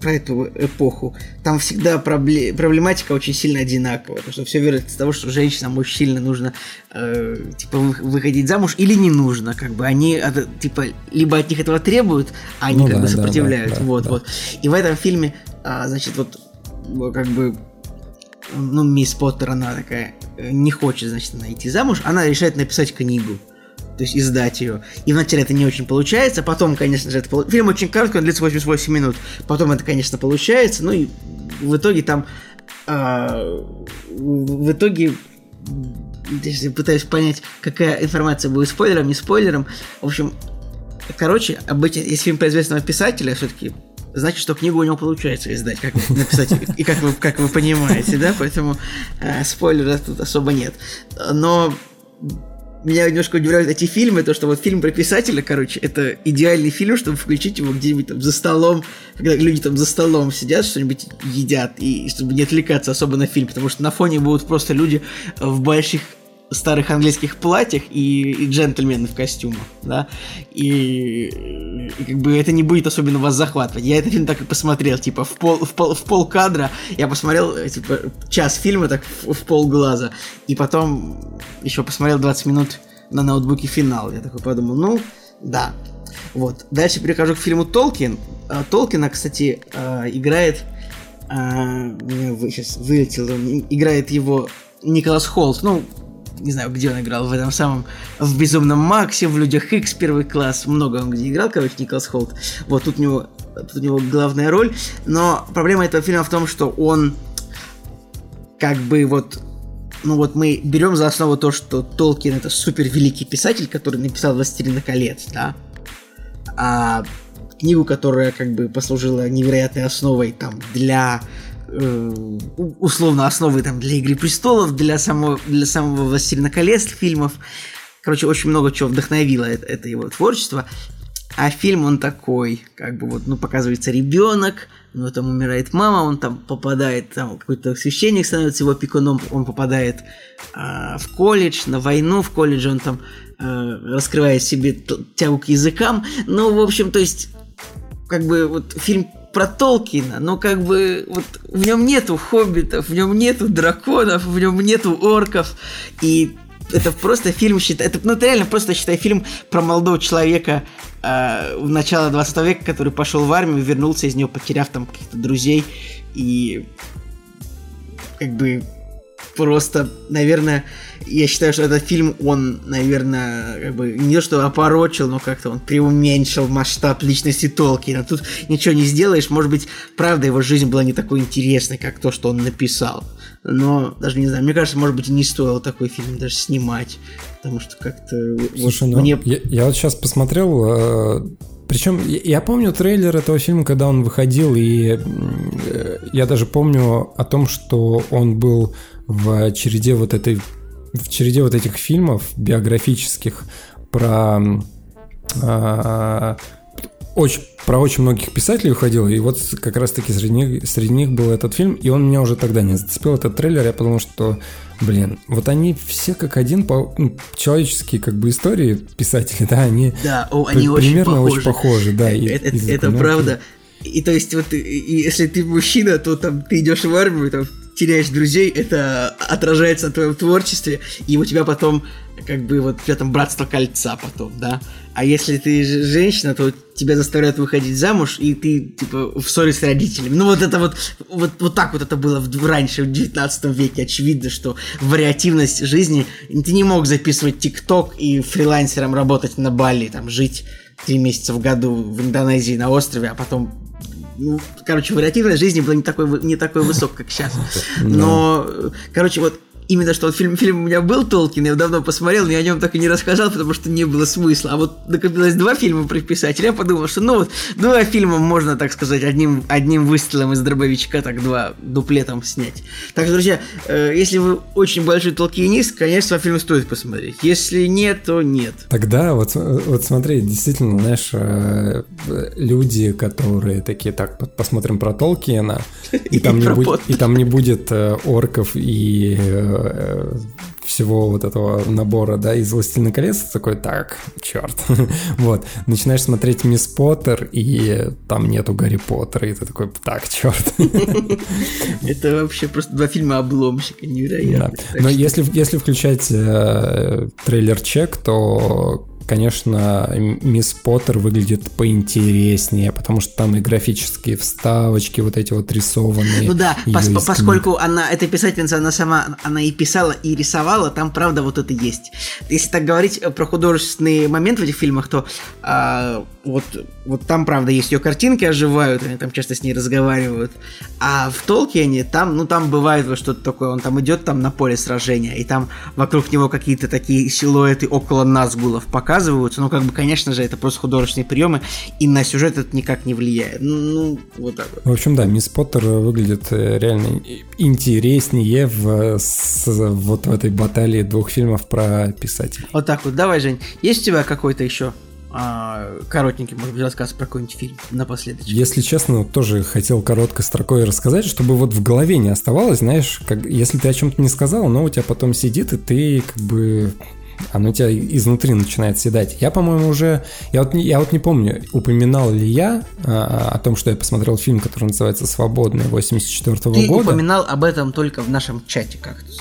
про эту эпоху, там всегда пробле- проблематика очень сильно одинаковая. Потому что все верится из того, что женщинам очень сильно нужно э, типа вы- выходить замуж или не нужно. Как бы они от- типа либо от них этого требуют, а они Ну как да, бы да, сопротивляются. да, да, вот, да. вот. И в этом фильме, а, значит, вот как бы ну, мисс Поттер, она такая э, не хочет, значит, она идти замуж, она решает написать книгу, то есть издать ее. И вначале это не очень получается, потом, конечно же, это полу- фильм очень короткий, он длится 88 минут, потом это, конечно, получается, ну и в итоге там а, в итоге я пытаюсь понять, какая информация будет спойлером, не спойлером. В общем, короче, обычно, если фильм про известного писателя, все-таки значит, что книгу у него получается издать, как написать, и как вы, как вы понимаете, да, поэтому э, спойлера тут особо нет. Но меня немножко удивляют эти фильмы, то, что вот фильм про писателя, короче, это идеальный фильм, чтобы включить его где-нибудь там за столом, когда люди там за столом сидят, что-нибудь едят, и чтобы не отвлекаться особо на фильм, потому что на фоне будут просто люди в больших старых английских платьях и, и джентльмены в костюмах, да, и, и как бы это не будет особенно вас захватывать. Я этот фильм так и посмотрел, типа в пол, в пол, в пол кадра, я посмотрел, э, типа, час фильма так в, в пол глаза, и потом еще посмотрел 20 минут на ноутбуке финал. Я такой подумал, ну, да. Вот. Дальше перехожу к фильму Толкин. А, Толкина, кстати, а, играет... а, сейчас вылетел, он играет его Николас Холт. Ну, не знаю, где он играл, в этом самом, в Безумном Максе, в Людях Икс первый класс, много он где играл, короче, Николас Холт. Вот тут у него, тут у него главная роль, но проблема этого фильма в том, что он как бы вот ну вот мы берем за основу то, что Толкин это супер великий писатель, который написал «Властелина колец», да, а книгу, которая как бы послужила невероятной основой там для э, условно основой там для Игры престолов, для самого для самого Властелина колец фильмов. Короче, очень много чего вдохновило это, это его творчество. А фильм он такой, как бы вот, ну, показывается ребенок, у него там умирает мама, он там попадает, там какой-то священник становится его опекуном, он попадает а, в колледж, на войну в колледже, он там а, раскрывает себе тягу к языкам. Ну, в общем, то есть, как бы вот фильм про Толкина, но как бы вот в нем нету хоббитов, в нем нету драконов, в нем нету орков, и это просто фильм, считай, это, ну, это реально просто, считай, фильм про молодого человека э, в начало 20 века, который пошел в армию, вернулся из нее, потеряв там каких-то друзей, и как бы просто, наверное, я считаю, что этот фильм, он, наверное, как бы не то что опорочил, но как-то он преуменьшил масштаб личности Толкина. Тут ничего не сделаешь, может быть, правда, его жизнь была не такой интересной, как то, что он написал. Но даже не знаю, мне кажется, может быть, не стоило такой фильм даже снимать, потому что как-то вот Слушай, ну, мне я, я вот сейчас посмотрел, э, Причем я помню трейлер этого фильма, когда он выходил, и э, я даже помню о том, что он был в череде вот этой в череде вот этих фильмов биографических про а, очень, про очень многих писателей уходил, и вот как раз-таки среди них, среди них был этот фильм, и он меня уже тогда не зацепил, этот трейлер, я подумал, что, блин, вот они все как один, по, ну, человеческие как бы истории писатели, да, они, да, о, они примерно очень похожи, очень похожи да. И, это, и это правда. И то есть вот, и, если ты мужчина, то там ты идешь в армию, там теряешь друзей, это отражается на твоем творчестве, и у тебя потом, как бы, вот тебя там братство кольца потом, да. А если ты женщина, то тебя заставляют выходить замуж, и ты, типа, в ссоре с родителями. Ну, вот это вот, вот, вот так вот это было в, раньше, в 19 веке. Очевидно, что вариативность жизни... Ты не мог записывать ТикТок и фрилансером работать на Бали, там, жить три месяца в году в Индонезии на острове, а потом ну, короче, вариативность жизни была не такой, не такой высок, как сейчас. Но, короче, вот именно что вот фильм, фильм у меня был Толкин, я давно посмотрел, но я о нем так и не рассказал, потому что не было смысла. А вот накопилось два фильма про писателя, я подумал, что ну вот два фильма можно, так сказать, одним, одним выстрелом из дробовичка так два дуплетом снять. Так что, друзья, э, если вы очень большой толкинист, конечно, фильм стоит посмотреть. Если нет, то нет. Тогда вот, вот смотри, действительно, знаешь, э, люди, которые такие, так, посмотрим про Толкиена, и там, не, будет, и там не будет э, орков и Э, всего вот этого набора, да, из «Властелина колец», такой, так, черт. вот, начинаешь смотреть «Мисс Поттер», и там нету Гарри Поттера, и ты такой, так, черт. Это вообще просто два фильма обломщика, невероятно. Но если, если включать э, трейлер-чек, то конечно, Мисс Поттер выглядит поинтереснее, потому что там и графические вставочки вот эти вот рисованные. Ну да, пос- поскольку она, эта писательница, она сама, она и писала, и рисовала, там правда вот это есть. Если так говорить про художественный момент в этих фильмах, то а, вот, вот там правда есть ее картинки оживают, они там часто с ней разговаривают. А в Толкине там, ну там бывает вот что-то такое, он там идет там на поле сражения, и там вокруг него какие-то такие силуэты около Назгулов показывают, показываются, но как бы, конечно же, это просто художественные приемы, и на сюжет это никак не влияет. Ну, вот так вот. В общем, да, Мисс Поттер выглядит э, реально интереснее в, с, вот в этой баталии двух фильмов про писателей. Вот так вот. Давай, Жень, есть у тебя какой-то еще а, коротенький, может быть, рассказ про какой-нибудь фильм напоследок. Если честно, тоже хотел короткой строкой рассказать, чтобы вот в голове не оставалось, знаешь, как, если ты о чем-то не сказал, но у тебя потом сидит, и ты как бы оно тебя изнутри начинает седать. Я, по-моему, уже... Я вот, не, я вот не помню, упоминал ли я а, о том, что я посмотрел фильм, который называется «Свободный» 84 -го Ты года. Ты упоминал об этом только в нашем чате как-то.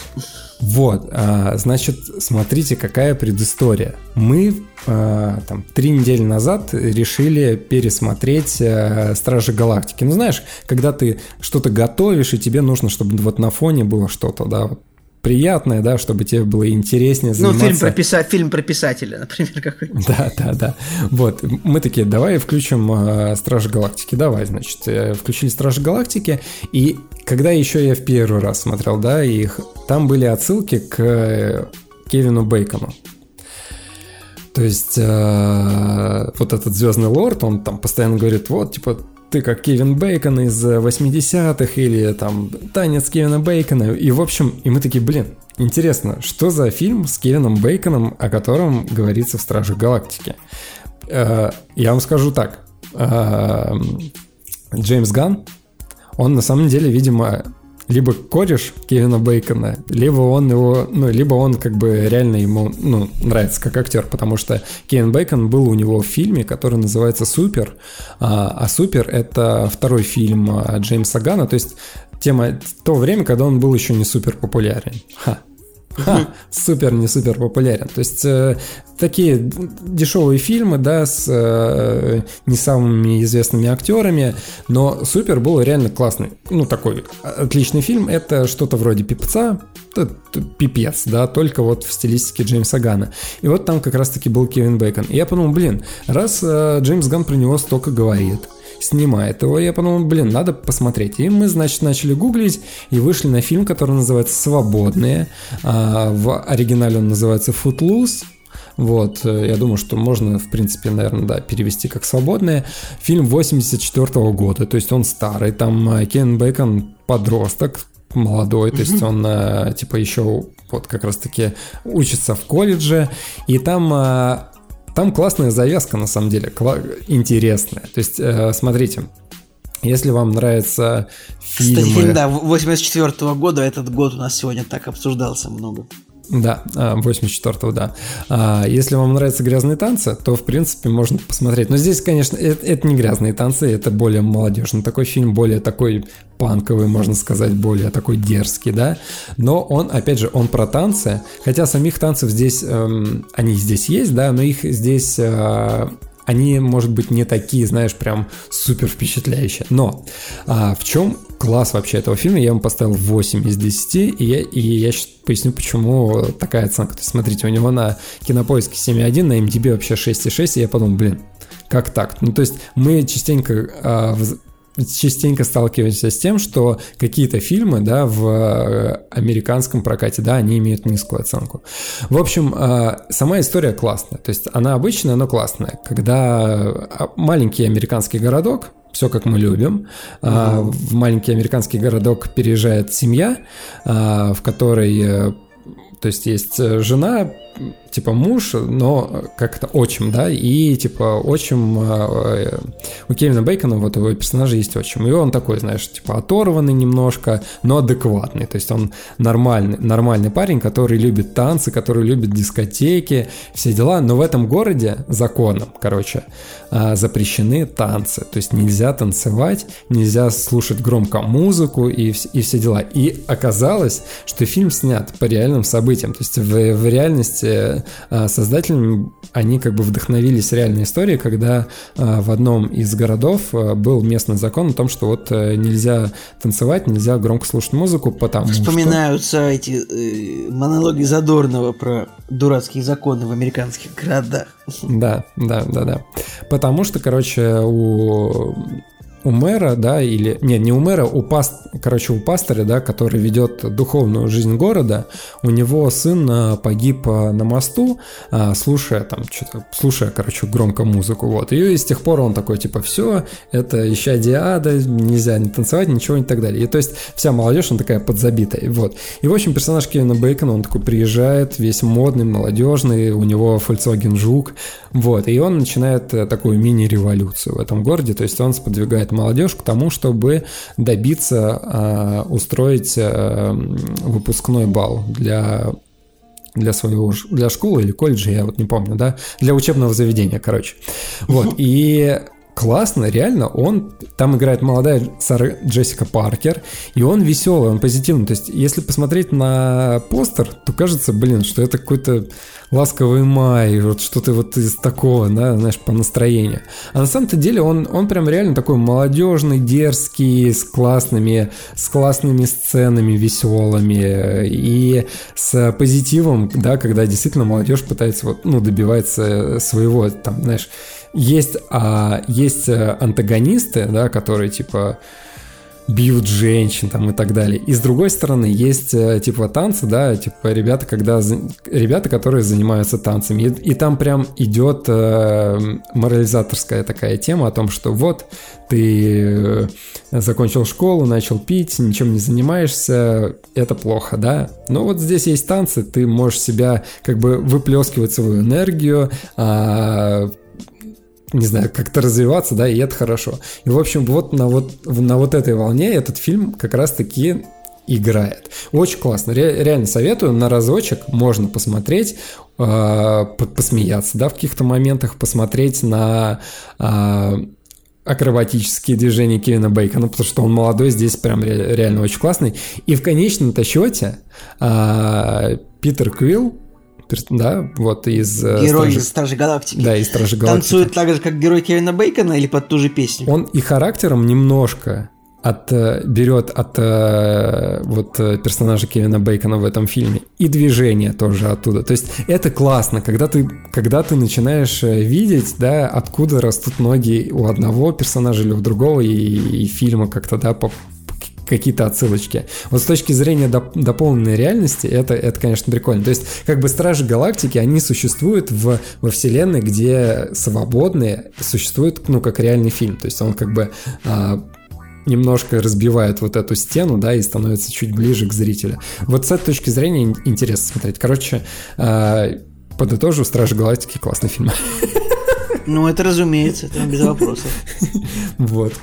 Вот, а, значит, смотрите, какая предыстория. Мы а, там три недели назад решили пересмотреть а, Стражи Галактики. Ну, знаешь, когда ты что-то готовишь, и тебе нужно, чтобы вот на фоне было что-то, да, вот приятное, да, чтобы тебе было интереснее заниматься. Ну, фильм про, писа... фильм про писателя, например, какой-нибудь. Да, да, да. Вот, мы такие, давай включим э, Стражи Галактики, давай, значит, э, включили Стражи Галактики, и когда еще я в первый раз смотрел, да, их, там были отсылки к э, Кевину Бейкону. То есть э, вот этот Звездный Лорд, он там постоянно говорит, вот, типа, ты как Кевин Бейкон из 80-х или там танец Кевина Бейкона. И в общем, и мы такие, блин, интересно, что за фильм с Кевином Бейконом, о котором говорится в Стражах Галактики? Э, я вам скажу так. Э, Джеймс Ган, он на самом деле, видимо, либо кореш Кевина Бейкона, либо он его, ну, либо он как бы реально ему, ну, нравится как актер, потому что Кевин Бейкон был у него в фильме, который называется «Супер», а, а «Супер» — это второй фильм а, Джеймса Гана, то есть тема, то время, когда он был еще не супер популярен. Ха, Ха, супер, не супер популярен. То есть э, такие дешевые фильмы, да, с э, не самыми известными актерами, но супер был реально классный. Ну, такой отличный фильм. Это что-то вроде пипца, пипец, да, только вот в стилистике Джеймса Гана. И вот там как раз-таки был Кевин Бейкон. И я подумал, блин, раз э, Джеймс Ган про него столько говорит, снимает его. Я подумал, блин, надо посмотреть. И мы, значит, начали гуглить и вышли на фильм, который называется «Свободные». А, в оригинале он называется «Footloose». Вот, э, я думаю, что можно, в принципе, наверное, да, перевести как свободное. Фильм 84 -го года, то есть он старый, там э, Кен Бейкон подросток, молодой, то есть он типа еще вот как раз-таки учится в колледже, и там там классная завязка, на самом деле, интересная. То есть, смотрите, если вам нравятся фильмы... Кстати, фильм, да, 84 -го года, этот год у нас сегодня так обсуждался много. Да, 84-го, а, да. А, если вам нравятся грязные танцы, то, в принципе, можно посмотреть. Но здесь, конечно, это, это не грязные танцы, это более молодежный такой фильм, более такой панковый, можно сказать, более такой дерзкий, да. Но он, опять же, он про танцы, хотя самих танцев здесь, эм, они здесь есть, да, но их здесь э, они, может быть, не такие, знаешь, прям супер впечатляющие. Но а, в чем класс вообще этого фильма? Я ему поставил 8 из 10, и я, и я сейчас поясню, почему такая оценка. То есть, смотрите, у него на кинопоиске 7.1, на MDB вообще 6.6, и я подумал, блин, как так? Ну, то есть мы частенько а, частенько сталкиваемся с тем, что какие-то фильмы, да, в э, американском прокате, да, они имеют низкую оценку. В общем, э, сама история классная, то есть она обычная, но классная. Когда э, маленький американский городок, все как мы любим. Mm-hmm. В маленький американский городок переезжает семья, в которой то есть есть жена, типа муж, но как-то отчим, да, и типа отчим э, у Кевина Бейкона, вот его персонажа есть отчим, и он такой, знаешь, типа оторванный немножко, но адекватный, то есть он нормальный, нормальный парень, который любит танцы, который любит дискотеки, все дела, но в этом городе законом, короче, э, запрещены танцы, то есть нельзя танцевать, нельзя слушать громко музыку и, и все дела, и оказалось, что фильм снят по реальным событиям, то есть в, в реальности Э, создателями они как бы вдохновились реальной историей, когда э, в одном из городов э, был местный закон о том, что вот нельзя танцевать, нельзя громко слушать музыку, потому Вспоминаются что... эти э, монологи Задорнова про дурацкие законы в американских городах. Да, да, да, да. Потому что, короче, у у мэра, да, или... Нет, не у мэра, у паст... Короче, у пастора, да, который ведет духовную жизнь города, у него сын а, погиб а, на мосту, а, слушая там что-то, слушая, короче, громко музыку, вот. И с тех пор он такой, типа, все, это ища диада, нельзя не танцевать, ничего и так далее. И то есть вся молодежь, он такая подзабитая, вот. И, в общем, персонаж Кевина Бейкона, он такой приезжает, весь модный, молодежный, у него Volkswagen Жук, вот. И он начинает э, такую мини-революцию в этом городе, то есть он сподвигает молодежь к тому, чтобы добиться э, устроить э, выпускной бал для для своего для школы или колледжа, я вот не помню, да, для учебного заведения, короче. Вот, и классно, реально, он, там играет молодая Сара Джессика Паркер, и он веселый, он позитивный, то есть, если посмотреть на постер, то кажется, блин, что это какой-то ласковый май, вот что-то вот из такого, да, знаешь, по настроению. А на самом-то деле он, он прям реально такой молодежный, дерзкий, с классными, с классными сценами веселыми и с позитивом, да, когда действительно молодежь пытается вот, ну, добивается своего, там, знаешь, есть, а, есть э, антагонисты, да, которые типа бьют женщин там и так далее. И с другой стороны есть э, типа танцы, да, типа ребята, когда ребята, которые занимаются танцами, и, и там прям идет э, морализаторская такая тема о том, что вот ты э, закончил школу, начал пить, ничем не занимаешься, это плохо, да. Но вот здесь есть танцы, ты можешь себя как бы выплескивать свою энергию, э, не знаю, как-то развиваться, да, и это хорошо. И, в общем, вот на вот, на вот этой волне этот фильм как раз-таки играет. Очень классно. Ре- реально советую. На разочек можно посмотреть, э- посмеяться, да, в каких-то моментах, посмотреть на э- акробатические движения Кевина Бейкона, потому что он молодой, здесь прям ре- реально очень классный. И в конечном-то счете э- Питер Квилл, да, вот из... Э, герой Стражи... из Стражи Галактики. Да, из Стражи Галактики. Танцует так же, как герой Кевина Бейкона или под ту же песню? Он и характером немножко от, э, берет от э, вот персонажа Кевина Бейкона в этом фильме. И движение тоже оттуда. То есть это классно, когда ты, когда ты начинаешь видеть, да, откуда растут ноги у одного персонажа или у другого, и, и фильма как-то, да, по, какие-то отсылочки. Вот с точки зрения доп- дополненной реальности, это, это, конечно, прикольно. То есть, как бы Стражи Галактики, они существуют в, во вселенной, где свободные существуют, ну, как реальный фильм. То есть он как бы а, немножко разбивает вот эту стену, да, и становится чуть ближе к зрителю. Вот с этой точки зрения интересно смотреть. Короче, а, подытожу, Стражи Галактики классный фильм. Ну, это разумеется, это без вопросов. Вот.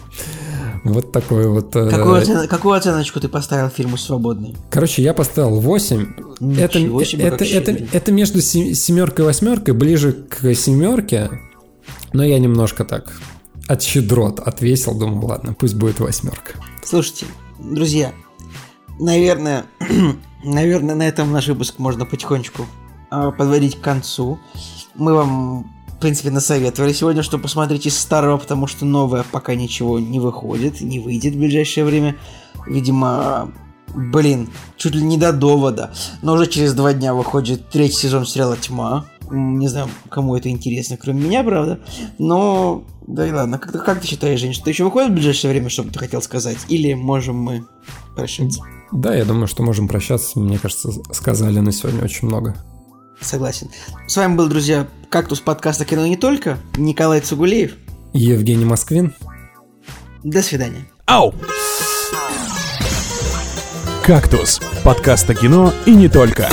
Вот такой вот... Э, какую, оцен... Какую оценочку ты поставил фильму «Свободный»? Короче, я поставил 8. это, это, это, это между семеркой и восьмеркой, ближе к семерке, но я немножко так от щедрот отвесил, думаю, ладно, пусть будет восьмерка. Слушайте, друзья, наверное, наверное, на этом наш выпуск можно потихонечку а, подводить к концу. Мы вам в принципе, насоветовали сегодня, что посмотрите старого, потому что новое пока ничего не выходит, не выйдет в ближайшее время. Видимо, блин, чуть ли не до довода. Но уже через два дня выходит третий сезон сериала «Тьма». Не знаю, кому это интересно, кроме меня, правда. Но, да и ладно. Как, как ты считаешь, Жень, что еще выходит в ближайшее время, что бы ты хотел сказать? Или можем мы прощаться? Да, я думаю, что можем прощаться. Мне кажется, сказали на сегодня очень много. Согласен. С вами был, друзья, «Кактус» подкаста «Кино не только». Николай Цугулеев. Евгений Москвин. До свидания. Ау! «Кактус» подкаста кино и не только.